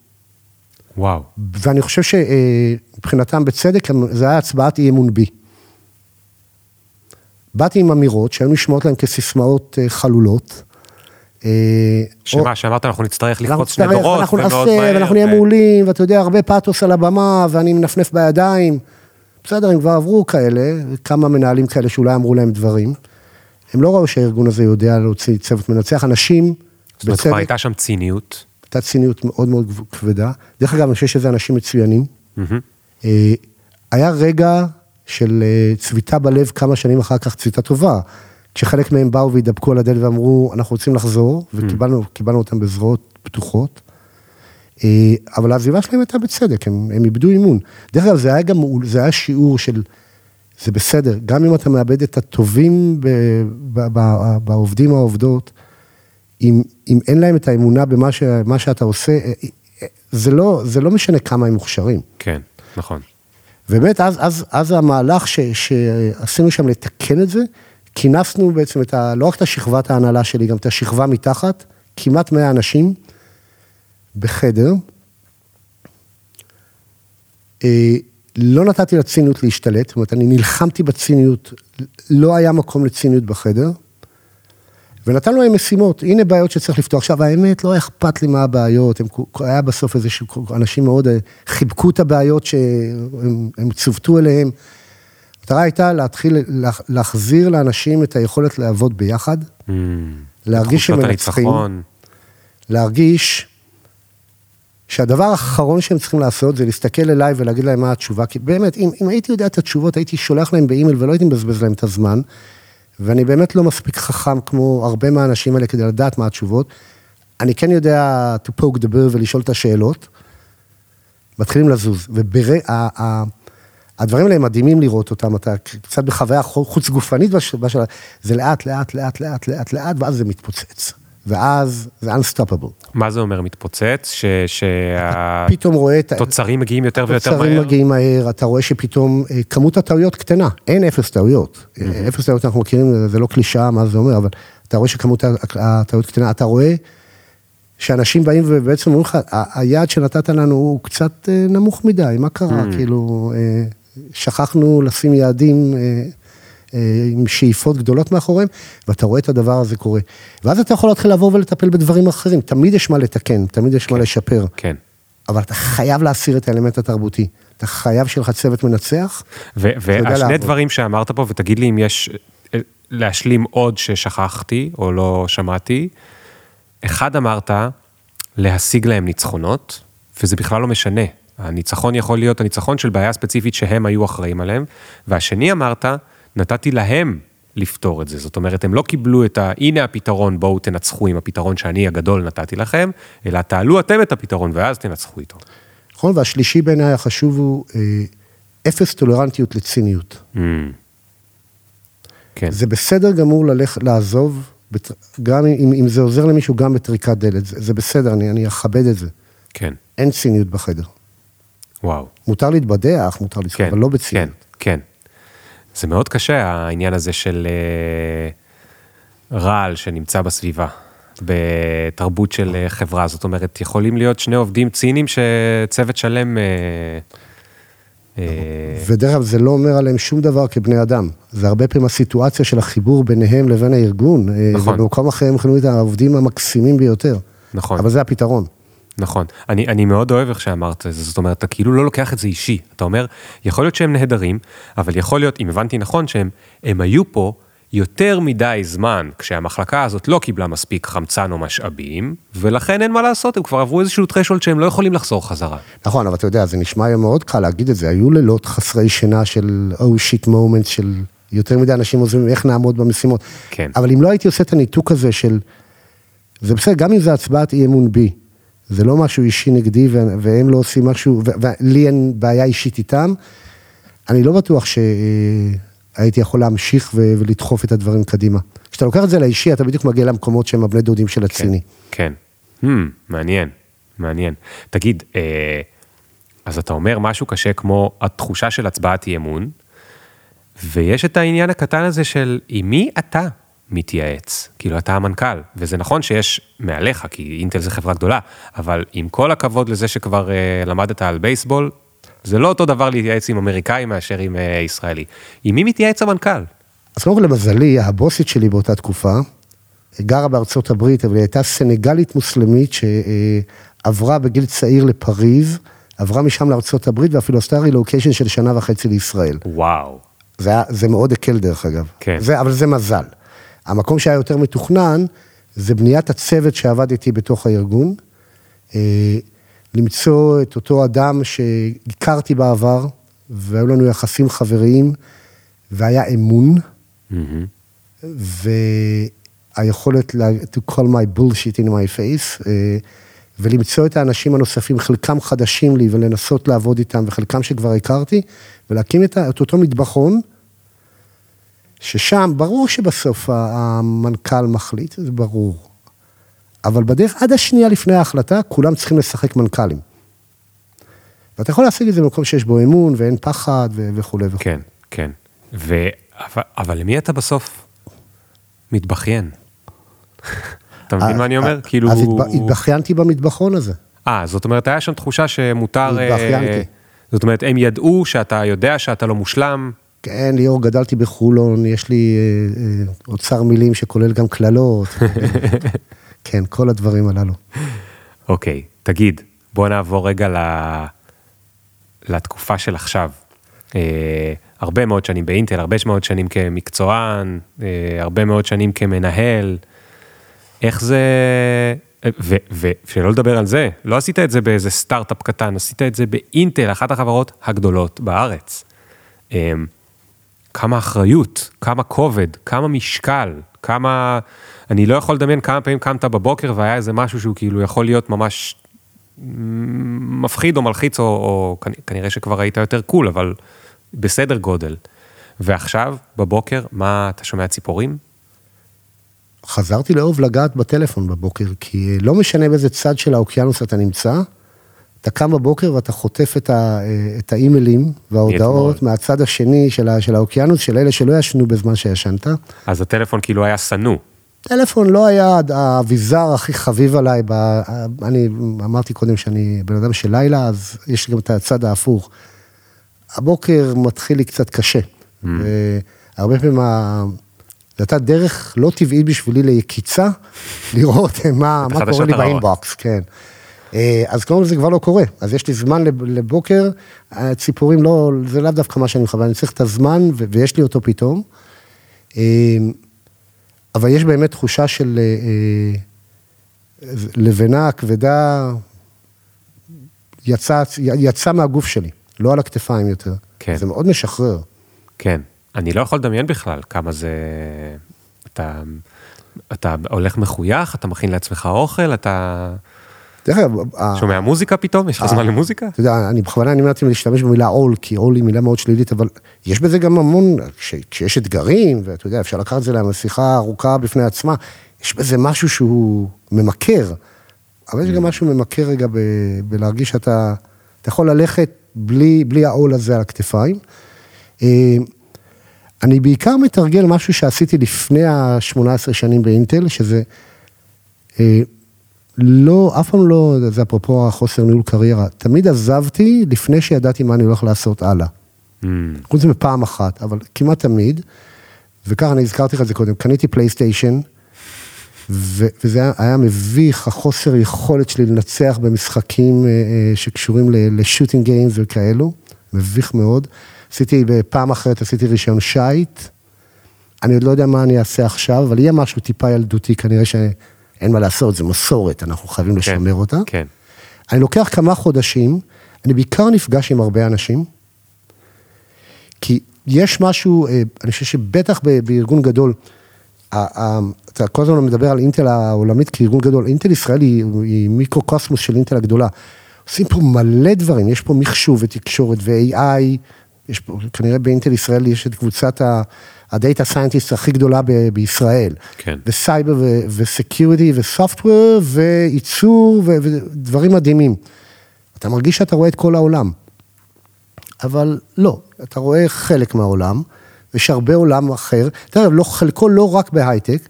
וואו. ואני חושב שמבחינתם בצדק, זה היה הצבעת אי אמון בי. באתי עם אמירות שהיו נשמעות להם כסיסמאות אה, חלולות. אה, שמה, או... שאמרת אנחנו נצטרך לקפוץ שני דורות, אנחנו נעשה, ואנחנו נהיה מעולים, ואתה יודע, הרבה פאתוס על הבמה, ואני מנפנף בידיים. בסדר, הם כבר עברו כאלה, כמה מנהלים כאלה שאולי אמרו להם דברים. הם לא ראו שהארגון הזה יודע להוציא צוות מנצח, אנשים, זאת אומרת, כבר הייתה שם ציניות. הייתה ציניות מאוד מאוד כבדה. דרך אגב, אני חושב שזה אנשים מצוינים. Mm-hmm. היה רגע של אה, צביטה בלב כמה שנים אחר כך, צביטה טובה. כשחלק מהם באו והתדפקו על הדלת ואמרו, אנחנו רוצים לחזור, וקיבלנו אותם בזרועות פתוחות. אה, אבל העזיבה שלהם הייתה בצדק, הם, הם איבדו אימון. דרך אגב, זה היה גם, זה היה שיעור של, זה בסדר, גם אם אתה מאבד את הטובים ב, ב, ב, בעובדים או העובדות, אם, אם אין להם את האמונה במה ש, שאתה עושה, אה, אה, זה לא, זה לא משנה כמה הם מוכשרים. כן, נכון. באמת, אז, אז, אז המהלך ש, שעשינו שם לתקן את זה, כינסנו בעצם את ה, לא רק את השכבת ההנהלה שלי, גם את השכבה מתחת, כמעט 100 אנשים, בחדר, אה, לא נתתי לציניות להשתלט, זאת אומרת, אני נלחמתי בציניות, לא היה מקום לציניות בחדר, ונתנו להם משימות, הנה בעיות שצריך לפתור. עכשיו, האמת, לא אכפת לי מה הבעיות, הם, היה בסוף איזה אנשים מאוד אה, חיבקו את הבעיות שהם צוותו אליהם. המטרה הייתה להתחיל להחזיר לאנשים את היכולת לעבוד ביחד, mm, להרגיש שהם מנצחים, להרגיש שהדבר האחרון שהם צריכים לעשות זה להסתכל אליי ולהגיד להם מה התשובה, כי באמת, אם, אם הייתי יודע את התשובות, הייתי שולח להם באימייל ולא הייתי מבזבז להם את הזמן, ואני באמת לא מספיק חכם כמו הרבה מהאנשים האלה כדי לדעת מה התשובות. אני כן יודע to poke the bear ולשאול את השאלות, מתחילים לזוז, והדברים האלה מדהימים לראות אותם, אתה קצת בחוויה חוץ גופנית בשלב, זה לאט, לאט, לאט, לאט, לאט, לאט, ואז זה מתפוצץ. ואז זה unstoppable. מה זה אומר מתפוצץ? ש... שה... פתאום רואה את... תוצרים מגיעים יותר ויותר מהר? תוצרים מגיעים מהר, אתה רואה שפתאום אה, כמות הטעויות קטנה, אין אפס טעויות. Mm-hmm. אפס טעויות אנחנו מכירים, זה לא קלישאה, מה זה אומר, אבל אתה רואה שכמות הטעויות קטנה, אתה רואה שאנשים באים ובעצם אומרים לך, היעד שנתת לנו הוא קצת אה, נמוך מדי, מה קרה? Mm-hmm. כאילו, שכחנו לשים יעדים עם שאיפות גדולות מאחוריהם, ואתה רואה את הדבר הזה קורה. ואז אתה יכול להתחיל לעבור ולטפל בדברים אחרים, תמיד יש מה לתקן, תמיד יש כן, מה לשפר. כן. אבל אתה חייב להסיר את האלמנט התרבותי. אתה חייב שיהיה לך צוות מנצח. והשני דברים שאמרת פה, ותגיד לי אם יש אה, להשלים עוד ששכחתי או לא שמעתי. אחד אמרת, להשיג להם ניצחונות, וזה בכלל לא משנה. הניצחון יכול להיות הניצחון של בעיה ספציפית שהם היו אחראים עליהם. והשני אמרת, נתתי להם לפתור את זה. זאת אומרת, הם לא קיבלו את ה... הנה הפתרון, בואו תנצחו עם הפתרון שאני הגדול נתתי לכם, אלא תעלו אתם את הפתרון ואז תנצחו איתו. נכון, והשלישי בעיניי החשוב הוא אה, אפס טולרנטיות לציניות. Mm. כן. זה בסדר גמור ללכת, לעזוב, גם אם, אם זה עוזר למישהו, גם בטריקת דלת, זה, זה בסדר, אני, אני אכבד את זה. כן. אין ציניות בחדר. וואו. מותר להתבדח, מותר לצחוק, כן, אבל לא בציניות. כן, כן. זה מאוד קשה, העניין הזה של אה, רעל שנמצא בסביבה, בתרבות של אה, חברה. זאת אומרת, יכולים להיות שני עובדים ציניים שצוות שלם... אה, ודרך אגב, זה לא אומר עליהם שום דבר כבני אדם. זה הרבה פעמים הסיטואציה של החיבור ביניהם לבין הארגון. נכון. ובמקום אחר הם יכולים להיות העובדים המקסימים ביותר. נכון. אבל זה הפתרון. נכון. אני, אני מאוד אוהב איך שאמרת את זה, זאת אומרת, אתה כאילו לא לוקח את זה אישי. אתה אומר, יכול להיות שהם נהדרים, אבל יכול להיות, אם הבנתי נכון, שהם היו פה יותר מדי זמן, כשהמחלקה הזאת לא קיבלה מספיק חמצן או משאבים, ולכן אין מה לעשות, הם כבר עברו איזשהו טרשולד שהם לא יכולים לחזור חזרה. נכון, אבל אתה יודע, זה נשמע מאוד קל להגיד את זה, היו לילות חסרי שינה של oh shit moments של יותר מדי אנשים עוזבים, איך נעמוד במשימות. כן. אבל אם לא הייתי עושה את הניתוק הזה של, זה בסדר, גם אם זה הצבעת אי אמון בי, זה לא משהו אישי נגדי והם לא עושים משהו, ולי אין בעיה אישית איתם, אני לא בטוח שהייתי יכול להמשיך ולדחוף את הדברים קדימה. כשאתה לוקח את זה לאישי, אתה בדיוק מגיע למקומות שהם הבני דודים של הציני. כן. Hmm, מעניין, מעניין. תגיד, אה, אז אתה אומר משהו קשה כמו התחושה של הצבעת אי אמון, ויש את העניין הקטן הזה של עם מי אתה מתייעץ? כאילו, אתה המנכ"ל, וזה נכון שיש מעליך, כי אינטל זה חברה גדולה, אבל עם כל הכבוד לזה שכבר אה, למדת על בייסבול, זה לא אותו דבר להתייעץ עם אמריקאי מאשר עם אה, ישראלי. עם מי מתייעץ המנכ"ל? אז קודם כל למזלי, הבוסית שלי באותה תקופה, גרה בארצות הברית, אבל היא הייתה סנגלית מוסלמית שעברה בגיל צעיר לפריז, עברה משם לארצות הברית ואפילו עשתה רילוקיישן של שנה וחצי לישראל. וואו. זה, היה, זה מאוד הקל דרך אגב. כן. זה, אבל זה מזל. המקום שהיה יותר מתוכנן, זה בניית הצוות שעבד איתי בתוך הארגון. אה, למצוא את אותו אדם שהכרתי בעבר, והיו לנו יחסים חבריים, והיה אמון, והיכולת לה- to call my bullshit in my face, אה, ולמצוא את האנשים הנוספים, חלקם חדשים לי, ולנסות לעבוד איתם, וחלקם שכבר הכרתי, ולהקים את אותו מטבחון, ששם, ברור שבסוף המנכ"ל מחליט, זה ברור. אבל בדרך, עד השנייה לפני ההחלטה, כולם צריכים לשחק מנכ"לים. ואתה יכול להשיג את זה במקום שיש בו אמון, ואין פחד, ו- וכולי וכולי. כן, כן. ו... אבל, אבל למי אתה בסוף מתבכיין? [LAUGHS] אתה מבין מה אני אומר? כאילו... אז התב- התבכיינתי במטבחון הזה. אה, זאת אומרת, היה שם תחושה שמותר... אה, התבכיינתי. זאת אומרת, הם ידעו שאתה יודע שאתה לא מושלם. כן, ליאור, גדלתי בחולון, יש לי אה, אה, אוצר מילים שכולל גם קללות. [LAUGHS] כן, כל הדברים הללו. אוקיי, תגיד, בוא נעבור רגע ל... לתקופה של עכשיו. אה, הרבה מאוד שנים באינטל, הרבה מאוד שנים כמקצוען, אה, הרבה מאוד שנים כמנהל. איך זה... ושלא לדבר על זה, לא עשית את זה באיזה סטארט-אפ קטן, עשית את זה באינטל, אחת החברות הגדולות בארץ. אה, כמה אחריות, כמה כובד, כמה משקל, כמה... אני לא יכול לדמיין כמה פעמים קמת בבוקר והיה איזה משהו שהוא כאילו יכול להיות ממש מפחיד או מלחיץ, או, או כנ- כנראה שכבר היית יותר קול, אבל בסדר גודל. ועכשיו, בבוקר, מה, אתה שומע ציפורים? חזרתי לאהוב לגעת בטלפון בבוקר, כי לא משנה באיזה צד של האוקיינוס אתה נמצא, אתה קם בבוקר ואתה חוטף את, ה, את האימיילים וההודעות. מהצד השני של, ה, של האוקיינוס, של אלה שלא ישנו בזמן שישנת. אז הטלפון כאילו היה שנוא. טלפון לא היה האביזר הכי חביב עליי, ב... אני אמרתי קודם שאני בן אדם של לילה, אז יש גם את הצד ההפוך. הבוקר מתחיל לי קצת קשה, Mm. והרבה פעמים ה- זו הייתה דרך לא טבעית בשבילי ליקיצה, [LAUGHS] לראות מה, מה קורה לי. באינבוקס, כן. אה, אז קודם כל זה כבר לא קורה, אז יש לי זמן לב- לבוקר, הציפורים לא, זה לאו דווקא מה שאני מכוון, אני צריך את הזמן, ויש לי אותו פתאום. אה, אבל יש באמת תחושה של אה, לבנה כבדה, יצא, יצא מהגוף שלי, לא על הכתפיים יותר. כן. זה מאוד משחרר. כן. אני לא יכול לדמיין בכלל כמה זה... אתה, אתה הולך מחוייך, אתה מכין לעצמך אוכל, אתה דרך אגב, שומע מוזיקה פתאום? יש לך זמן למוזיקה? אתה יודע, אני בכוונה נמנעתי מלהשתמש במילה עול, כי עול היא מילה מאוד שלילית, אבל יש בזה גם המון, כש, כשיש אתגרים, ואתה יודע, אפשר לקחת את זה לשיחה ארוכה בפני עצמה, יש בזה משהו שהוא ממכר, אבל יש גם משהו ממכר רגע ב, בלהרגיש שאתה, אתה יכול ללכת בלי, בלי העול הזה על הכתפיים. אה, אני בעיקר מתרגל משהו שעשיתי לפני ה-18 שנים באינטל, שזה אה, לא, אף פעם לא, זה אפרופו החוסר ניהול קריירה, תמיד עזבתי לפני שידעתי מה אני הולך לעשות הלאה. Mm, חוץ מפעם אחת, אבל כמעט תמיד, וככה אני הזכרתי לך את זה קודם, קניתי פלייסטיישן, ו- וזה היה, היה מביך, החוסר יכולת שלי לנצח במשחקים אה, אה, שקשורים לשוטינג גיימס וכאלו, מביך מאוד. עשיתי, בפעם אחרת עשיתי רישיון שייט, אני עוד לא יודע מה אני אעשה עכשיו, אבל יהיה משהו טיפה ילדותי, כנראה שאין מה לעשות, זה מסורת, אנחנו חייבים לשמר אותה. כן. אני לוקח כמה חודשים, אני בעיקר נפגש עם הרבה אנשים, כי יש משהו, אה, אני חושב שבטח בארגון גדול, אתה כל הזמן מדבר על אינטל העולמית כארגון גדול, אינטל ישראל היא, היא מיקרו-קוסמוס של אינטל הגדולה. עושים פה מלא דברים, יש פה מחשוב ותקשורת ו- AI, יש פה, כנראה באינטל ישראל יש את קבוצת ה- ה data scientist הכי גדולה ב- בישראל. כן. וסייבר וסקיוריטי וסופטוור וייצור ו- ודברים מדהימים. אתה מרגיש שאתה רואה את כל העולם. אבל לא, אתה רואה חלק מהעולם, ויש הרבה עולם אחר, תראה, לא, חלקו לא רק בהייטק,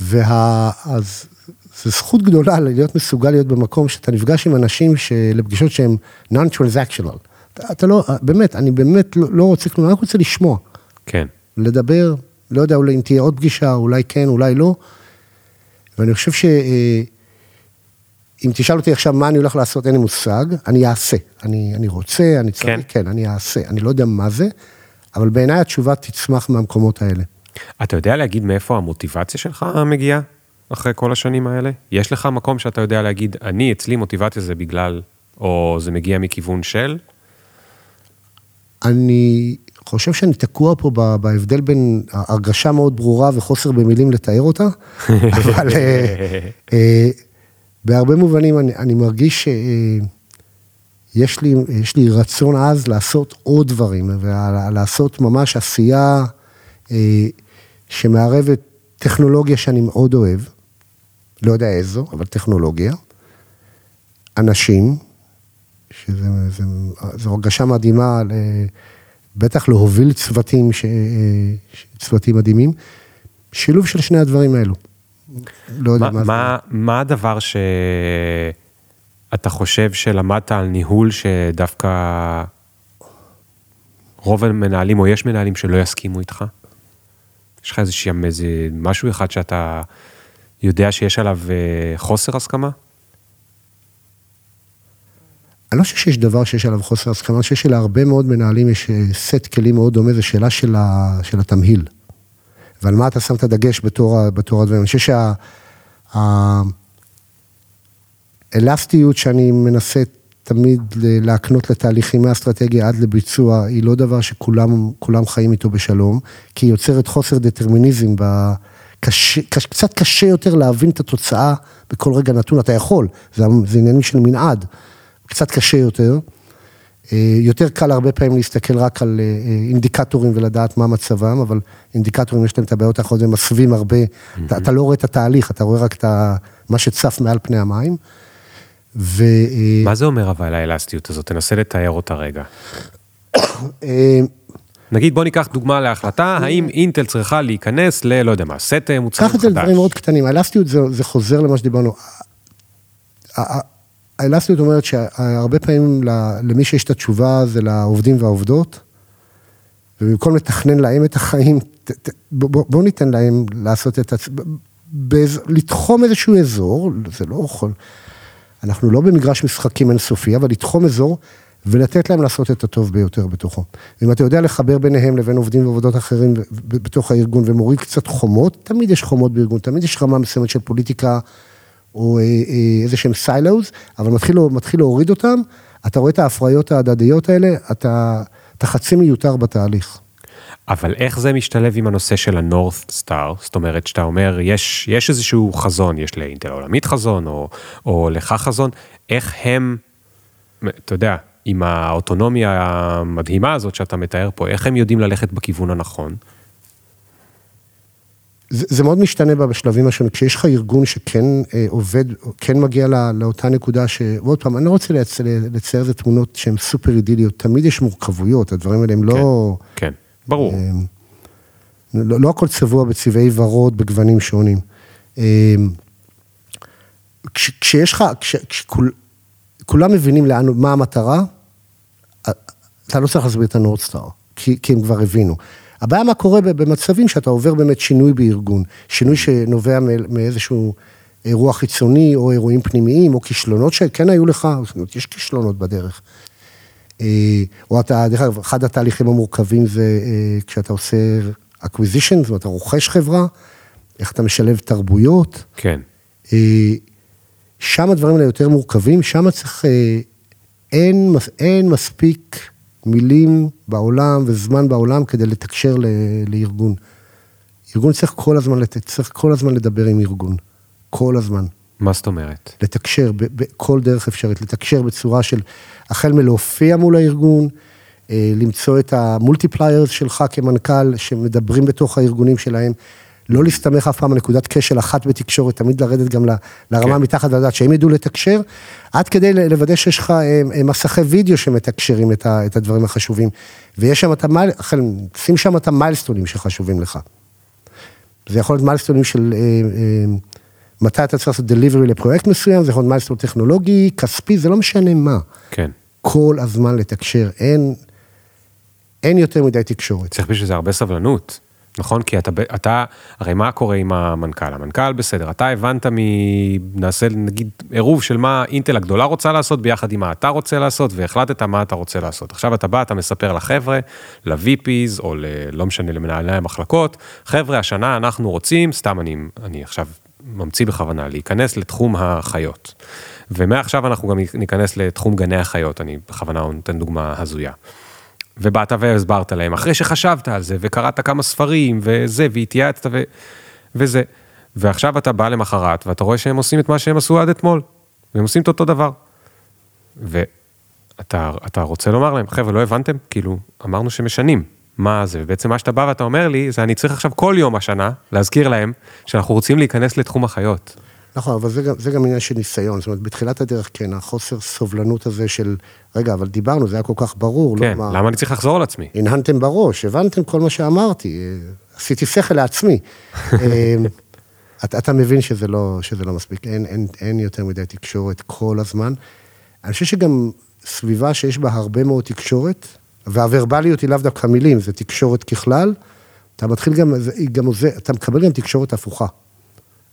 וה... אז זו זכות גדולה להיות מסוגל להיות במקום שאתה נפגש עם אנשים לפגישות שהן non-transactional. אתה, אתה לא, באמת, אני באמת לא, לא רוצה כלום, אני רק רוצה לשמוע, כן. לדבר, לא יודע, אולי אם תהיה עוד פגישה, אולי כן, אולי לא. ואני חושב ש... אה, תשאל אותי עכשיו מה אני הולך לעשות, אין לי מושג, אני אעשה. אני, אני רוצה, אני צריך, כן. כן, אני אעשה. אני לא יודע מה זה, אבל בעיניי התשובה תצמח מהמקומות האלה. אתה יודע להגיד מאיפה המוטיבציה שלך מגיעה אחרי כל השנים האלה? יש לך מקום שאתה יודע להגיד, אני, אצלי מוטיבציה זה בגלל, או זה מגיע מכיוון של? אני חושב שאני תקוע פה בהבדל בין הרגשה מאוד ברורה וחוסר במילים לתאר אותה, [LAUGHS] אבל אה, אה, בהרבה מובנים אני, אני מרגיש שיש לי, יש לי רצון עז לעשות עוד דברים, ולעשות ממש עשייה אה, שמערבת טכנולוגיה שאני מאוד אוהב, לא יודע איזו, אבל טכנולוגיה, אנשים, שזה זה, זו הרגשה מדהימה, ל- בטח להוביל צוותים, ש, ש- צוותים מדהימים, שילוב של שני הדברים האלו. לא יודע מה, מה, מה, מה הדבר שאתה חושב שלמדת על ניהול שדווקא רוב המנהלים, או יש מנהלים שלא יסכימו איתך? יש לך איזה משהו אחד שאתה יודע שיש עליו אה, חוסר הסכמה? אני לא חושב שיש דבר שיש עליו חוסר הסכמה, אני חושב שלהרבה מאוד מנהלים יש אה, סט כלים מאוד דומה, זו שאלה של, ה, של התמהיל. ועל מה אתה שם את הדגש בתור, בתור הדברים. אני חושב שהאלסטיות שאני מנסה תמיד להקנות לתהליכים מהאסטרטגיה עד לביצוע, היא לא דבר שכולם כולם חיים איתו בשלום, כי היא יוצרת חוסר דטרמיניזם. ב... קשה, קש, קצת קשה יותר להבין את התוצאה בכל רגע נתון, אתה יכול, זה, זה עניינים של מנעד. קצת קשה יותר. אה, יותר קל הרבה פעמים להסתכל רק על אה, אינדיקטורים ולדעת מה מצבם, אבל אינדיקטורים יש להם את הבעיות האחרות, הם מסווים הרבה, אתה, אתה לא רואה את התהליך, אתה רואה רק את ה, מה שצף מעל פני המים. ו... אה, מה זה אומר אבל האלסטיות הזאת? תנסה לתאר אותה רגע. [COUGHS] אה, נגיד בוא ניקח דוגמה להחלטה, האם אינטל צריכה להיכנס ל, לא יודע מה, סט מוצרים קח את זה חדש. לדברים מאוד קטנים, האלסטיות זה, זה חוזר למה שדיברנו. האלסטיות אומרת שהרבה פעמים למי שיש את התשובה זה לעובדים והעובדות, ובמקום לתכנן להם את החיים, ת- בוא, ניתן להם לעשות את עצמם, לתחום איזשהו אזור, זה לא יכול, אנחנו לא במגרש משחקים אינסופי, אבל לתחום אזור ולתת להם לעשות את הטוב ביותר בתוכו. ואם אתה יודע לחבר ביניהם לבין עובדים ועבודות אחרים בתוך הארגון ומוריד קצת חומות, תמיד יש חומות בארגון, תמיד יש רמה מסוימת של פוליטיקה או אה, אה, איזה שהם סיילוז, אבל מתחיל, מתחיל להוריד אותם, אתה רואה את ההפריות ההדדיות האלה, אתה, אתה חצי מיותר בתהליך. אבל איך זה משתלב עם הנושא של ה-North Star? זאת אומרת, שאתה אומר, יש, יש איזשהו חזון, יש לאינטל העולמית חזון, או, או לך חזון, איך הם, אתה יודע, עם האוטונומיה המדהימה הזאת שאתה מתאר פה, איך הם יודעים ללכת בכיוון הנכון? זה, זה מאוד משתנה בשלבים השונים, כשיש לך ארגון שכן אה, עובד, כן מגיע לא, לאותה נקודה ש... ועוד פעם, אני לא רוצה לצייר, איזה תמונות שהן סופר אידיליות, תמיד יש מורכבויות, הדברים האלה הם לא... כן, ברור. אה, לא, לא הכל צבוע בצבעי ורוד בגוונים שונים. אה, כש, כשיש לך, כש, כשכול, כולם מבינים לאן, מה המטרה, אתה לא צריך להסביר את הנורדסטאר, כי, כי הם כבר הבינו. הבעיה מה קורה במצבים שאתה עובר באמת שינוי בארגון, שינוי שנובע מאיזשהו אירוע חיצוני, או אירועים פנימיים, או כישלונות שכן היו לך, יש כישלונות בדרך. או אתה, דרך אגב, אחד התהליכים המורכבים זה כשאתה עושה acquisition, זאת אומרת, אתה רוכש חברה, איך אתה משלב תרבויות. כן. שם הדברים האלה יותר מורכבים, שם צריך, אין, אין מספיק מילים בעולם וזמן בעולם כדי לתקשר ל, לארגון. ארגון צריך כל הזמן, צריך כל הזמן לדבר עם ארגון. כל הזמן. מה זאת אומרת? לתקשר בכל דרך אפשרית, לתקשר בצורה של, החל מלהופיע מול הארגון, אה, למצוא את ה multipliers שלך כמנכ"ל, שמדברים בתוך הארגונים שלהם, לא להסתמך אף פעם על נקודת כשל אחת בתקשורת, תמיד לרדת גם לרמה כן. מתחת לדעת, שהם ידעו לתקשר, עד כדי לוודא שיש לך אה, אה, מסכי וידאו שמתקשרים את ה- את הדברים החשובים. ויש שם את המייל, שים שם את ה milestoneים שחשובים לך. זה יכול להיות milestoneים של אה, אה, מתי אתה צריך לעשות delivery לפרויקט מסוים, זה יכול להיות milestone טכנולוגי, כספי, זה לא משנה מה. כן. כל הזמן לתקשר, אין, אין יותר מדי תקשורת. צריך בשביל זה הרבה סבלנות, נכון? כי אתה, אתה, הרי מה קורה עם המנכ"ל? המנכ"ל בסדר, אתה הבנת מ... נעשה נגיד עירוב של מה אינטל הגדולה רוצה לעשות ביחד עם מה אתה רוצה לעשות, והחלטת מה אתה רוצה לעשות. עכשיו אתה בא, אתה מספר לחבר'ה, ל-VPs, או ל... לא משנה, למנהלי המחלקות, חבר'ה, השנה אנחנו רוצים, סתם אני, אני עכשיו ממציא בכוונה, להיכנס לתחום החיות. ומעכשיו אנחנו גם ניכנס לתחום גני החיות, אני בכוונה נותן דוגמה הזויה. ובאת והסברת להם, אחרי שחשבת על זה, וקראת כמה ספרים, וזה, והתייעצת, ו... וזה. ועכשיו אתה בא למחרת, ואתה רואה שהם עושים את מה שהם עשו עד אתמול, והם עושים את אותו דבר. ואתה אתה רוצה לומר להם, חבר'ה, לא הבנתם? כאילו, אמרנו שמשנים. מה זה? ובעצם מה שאתה בא ואתה אומר לי, זה אני צריך עכשיו כל יום השנה להזכיר להם שאנחנו רוצים להיכנס לתחום החיות. נכון, אבל זה גם, זה גם עניין של ניסיון. זאת אומרת, בתחילת הדרך, כן, החוסר סובלנות הזה של, רגע, אבל דיברנו, זה היה כל כך ברור. כן, לא, מה- למה אני צריך לחזור על עצמי? הנהנתם בראש, הבנתם כל מה שאמרתי, אה, עשיתי שכל לעצמי. [LAUGHS] אה, אתה, אתה מבין שזה לא, שזה לא מספיק, אין, אין, אין יותר מדי תקשורת כל הזמן. אני חושב שגם סביבה שיש בה הרבה מאוד תקשורת, והוורבליות היא לאו דווקא מילים, זה תקשורת ככלל, אתה מתחיל גם, זה, גם עוזר, אתה מקבל גם תקשורת הפוכה.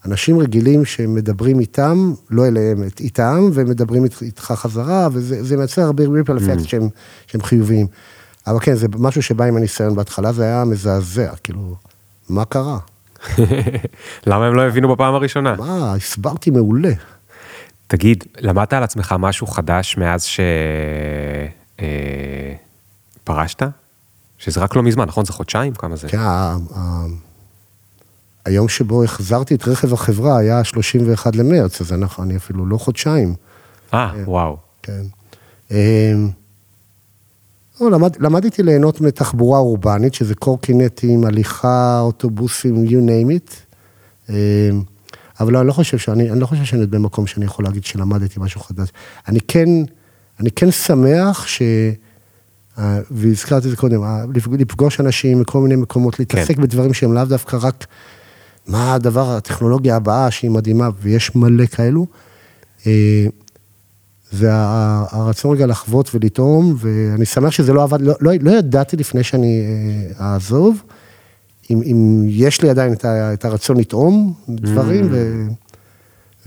אנשים רגילים שמדברים איתם, לא אליהם, איתם, ומדברים אית- איתך חזרה, וזה זה מייצר הרבה ריפל אפקט שהם, שהם חיוביים. אבל כן, זה משהו שבא עם הניסיון בהתחלה, זה היה מזעזע, כאילו, מה קרה? [LAUGHS] למה הם לא הבינו בפעם הראשונה? מה, הסברתי מעולה. תגיד, למדת על עצמך משהו חדש מאז ש... אה? שזה רק לא מזמן, נכון? זה חודשיים? כמה זה? כן, ה- ה- היום שבו החזרתי את רכב החברה היה 31 למרץ, אז אנחנו, אני אפילו לא חודשיים. אה, וואו. כן. אמ, לא, למד, למדתי ליהנות מתחבורה אורבנית, שזה קורקינטים, הליכה, אוטובוסים, you name it. אמ, אבל אני לא חושב שאני, אני לא חושב שאני במקום שאני יכול להגיד שלמדתי משהו חדש. אני כן, אני כן שמח ש... אה, והזכרתי את זה קודם, לפג- לפגוש אנשים מכל מיני מקומות, להתעסק כן. בדברים שהם לאו דווקא רק מה הדבר, הטכנולוגיה הבאה שהיא מדהימה, ויש מלא כאלו. אה, והרצון רגע לחוות ולטעום, ואני שמח שזה לא עבד, לא, לא, לא ידעתי לפני שאני אה, אעזוב, אם, אם יש לי עדיין את, ה, את הרצון לטעום דברים, ו,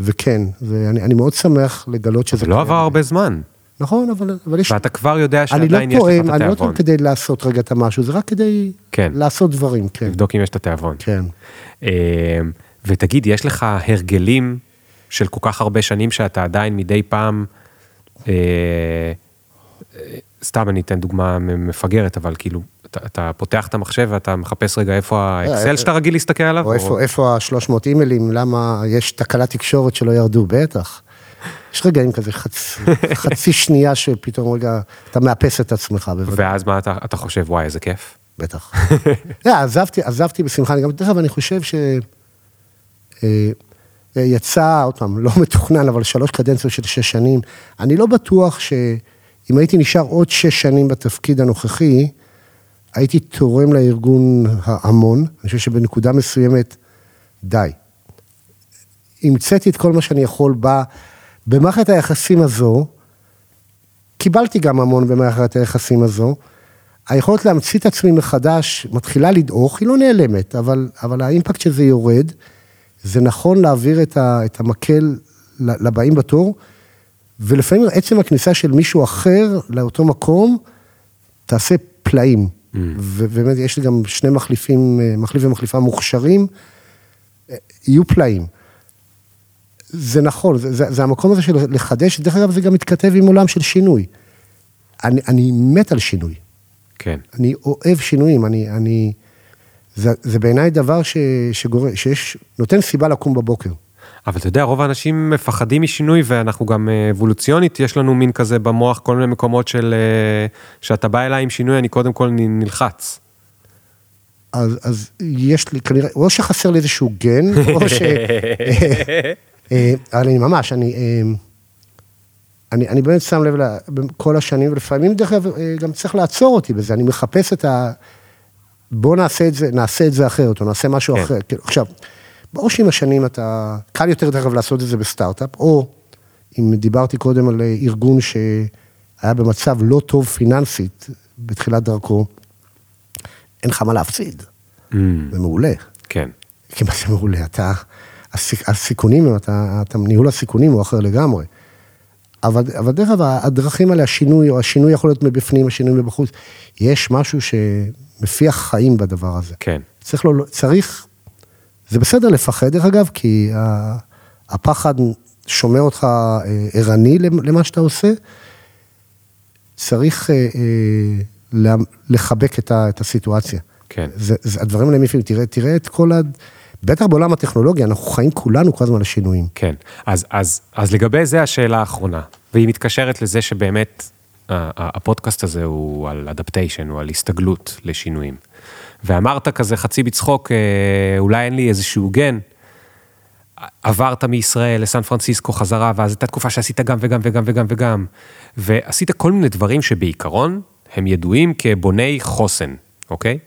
וכן, ואני אני מאוד שמח לגלות שזה... זה לא. עבר הרבה זמן, נכון, אבל, אבל יש... ואתה כבר יודע לא שעדיין יש לך את אני לא התיאבון. טועם כדי לעשות רגע את המשהו, זה רק כדי כן. לעשות דברים, כן. לבדוק אם יש את התיאבון. כן. אה, ותגיד, יש לך הרגלים של כל כך הרבה שנים שאתה עדיין מדי פעם, אה, אה, סתם אני אתן דוגמה מפגרת, אבל כאילו, אתה, אתה פותח את המחשב ואתה מחפש רגע איפה האקסל שאתה רגיל להסתכל עליו? או איפה, איפה ה-300 אימיילים, למה יש תקלת תקשורת שלא ירדו, בטח. יש רגעים כזה, חצ... [LAUGHS] חצי שנייה שפתאום רגע, אתה מאפס את עצמך, בוודאי. ואז מה אתה, אתה חושב, וואי, איזה כיף. בטח. [LAUGHS] לא, עזבתי, עזבתי בשמחה, אני גם, דרך אגב, אני חושב ש... אה, אה, יצא, עוד פעם, לא מתוכנן, אבל שלוש קדנציות של שש שנים. אני לא בטוח שאם הייתי נשאר עוד שש שנים בתפקיד הנוכחי, הייתי תורם לארגון המון. אני חושב שבנקודה מסוימת, די. המצאתי את כל מה שאני יכול בה. במערכת היחסים הזו, קיבלתי גם המון במערכת היחסים הזו. היכולת להמציא את עצמי מחדש מתחילה לדעוך, היא לא נעלמת, אבל, אבל האימפקט של זה יורד. זה נכון להעביר את, ה, את המקל לבאים בתור, ולפעמים עצם הכניסה של מישהו אחר לאותו מקום, תעשה פלאים. Mm. ובאמת, יש לי גם שני מחליפים, מחליף ומחליפה מוכשרים, יהיו פלאים. זה נכון, זה, זה, זה המקום הזה של לחדש, דרך אגב, זה גם מתכתב עם עולם של שינוי. אני, אני מת על שינוי. כן. אני אוהב שינויים, אני, אני, זה, זה בעיניי דבר ש, שגורם, שיש, נותן סיבה לקום בבוקר. אבל אתה יודע, רוב האנשים מפחדים משינוי, ואנחנו גם אה, אבולוציונית, יש לנו מין כזה במוח, כל מיני מקומות של... אה, שאתה בא אליי עם שינוי, אני קודם כל נלחץ. אז, אז יש לי כנראה, או שחסר לי איזשהו גן, או ש... [LAUGHS] אה, אבל אני ממש, אני, אה, אני, אני באמת שם לב ל- כל השנים, ולפעמים דרך אגב אה, גם צריך לעצור אותי בזה, אני מחפש את ה... בוא נעשה את זה, נעשה את זה אחרת, או נעשה משהו כן. אחר. כאילו, עכשיו, ברור שעם השנים אתה, קל יותר דרך אגב לעשות את זה בסטארט-אפ, או אם דיברתי קודם על ארגון שהיה במצב לא טוב פיננסית בתחילת דרכו, אין לך מה להפסיד, Mm, זה מעולה. כן. כי מה זה מעולה? אתה, הסיכונים, אתה, אתה, ניהול הסיכונים הוא אחר לגמרי. אבל, אבל דרך אגב, הדרכים האלה, השינוי, או השינוי יכול להיות מבפנים, השינוי מבחוץ, יש משהו שמפיח חיים בדבר הזה. כן. צריך, לא, צריך, זה בסדר לפחד דרך אגב, כי הפחד שומר אותך אה, ערני למה שאתה עושה. צריך אה, אה, לחבק את, ה, את הסיטואציה. כן. זה, זה, הדברים האלה מפיעים, תראה, תראה את כל ה... בטח בעולם הטכנולוגיה, אנחנו חיים כולנו כל הזמן לשינויים. כן, אז, אז, אז לגבי זה השאלה האחרונה, והיא מתקשרת לזה שבאמת הפודקאסט הזה הוא על אדפטיישן, הוא על הסתגלות לשינויים. ואמרת כזה חצי בצחוק, אה, אולי אין לי איזשהו גן, עברת מישראל לסן פרנסיסקו חזרה, ואז הייתה תקופה שעשית גם וגם וגם וגם וגם, ועשית כל מיני דברים שבעיקרון הם ידועים כבוני חוסן, אוקיי?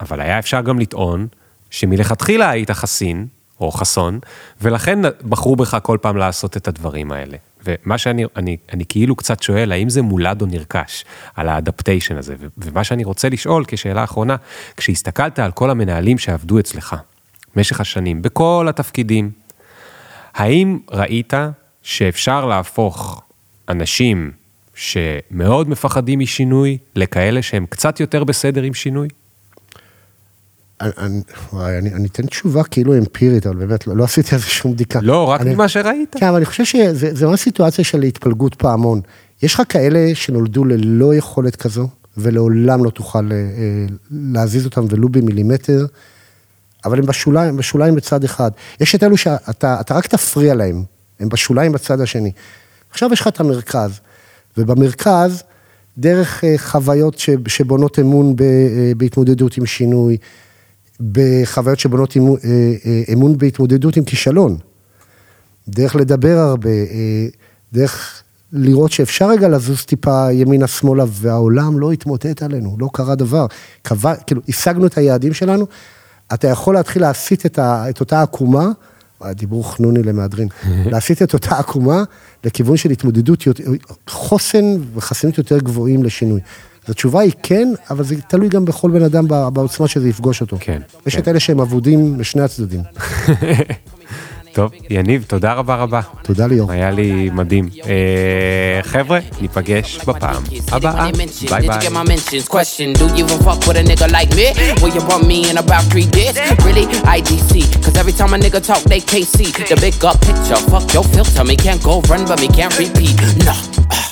אבל היה אפשר גם לטעון שמלכתחילה היית חסין, או חסון, ולכן בחרו בך כל פעם לעשות את הדברים האלה. ומה שאני אני, אני כאילו קצת שואל, האם זה מולד או נרכש, על האדפטיישן הזה? ומה שאני רוצה לשאול כשאלה אחרונה, כשהסתכלת על כל המנהלים שעבדו אצלך, במשך השנים, בכל התפקידים, האם ראית שאפשר להפוך אנשים שמאוד מפחדים משינוי, לכאלה שהם קצת יותר בסדר עם שינוי? אני, אני, וואי, אני, אני אתן תשובה כאילו אמפירית, אבל באמת לא, לא עשיתי על זה שום בדיקה. לא, רק אני, ממה שראית. כן, אבל אני חושב שזה זה ממש סיטואציה של התפלגות פעמון. יש לך כאלה שנולדו ללא יכולת כזו, ולעולם לא תוכל אה, אה, להזיז אותם ולו במילימטר, אבל הם בשוליים, בשוליים בצד אחד. יש את אלו שאתה אתה רק תפריע להם, הם בשוליים בצד השני. עכשיו יש לך את המרכז, ובמרכז, דרך אה, חוויות שבונות אמון בהתמודדות עם שינוי, בחוויות שבונות אמון, אה, אה, אמון בהתמודדות עם כישלון. דרך לדבר הרבה, אה, דרך לראות שאפשר רגע לזוז טיפה ימינה-שמאלה, והעולם לא התמוטט עלינו, לא קרה דבר. קבע, כאילו, השגנו את היעדים שלנו, אתה יכול להתחיל להסיט את, ה, את אותה עקומה, דיבור חנוני למהדרין, [LAUGHS] להסיט את אותה עקומה לכיוון של התמודדות, חוסן וחסינות יותר גבוהים לשינוי. אז התשובה היא כן, אבל זה תלוי גם בכל בן אדם בעוצמה שזה יפגוש אותו. כן, יש כן. את אלה שהם אבודים לשני הצדדים. טוב, יניב, תודה רבה רבה. תודה ליאור. היה לי מדהים. אה, חבר'ה, ניפגש בפעם הבאה. ביי ביי. Nah.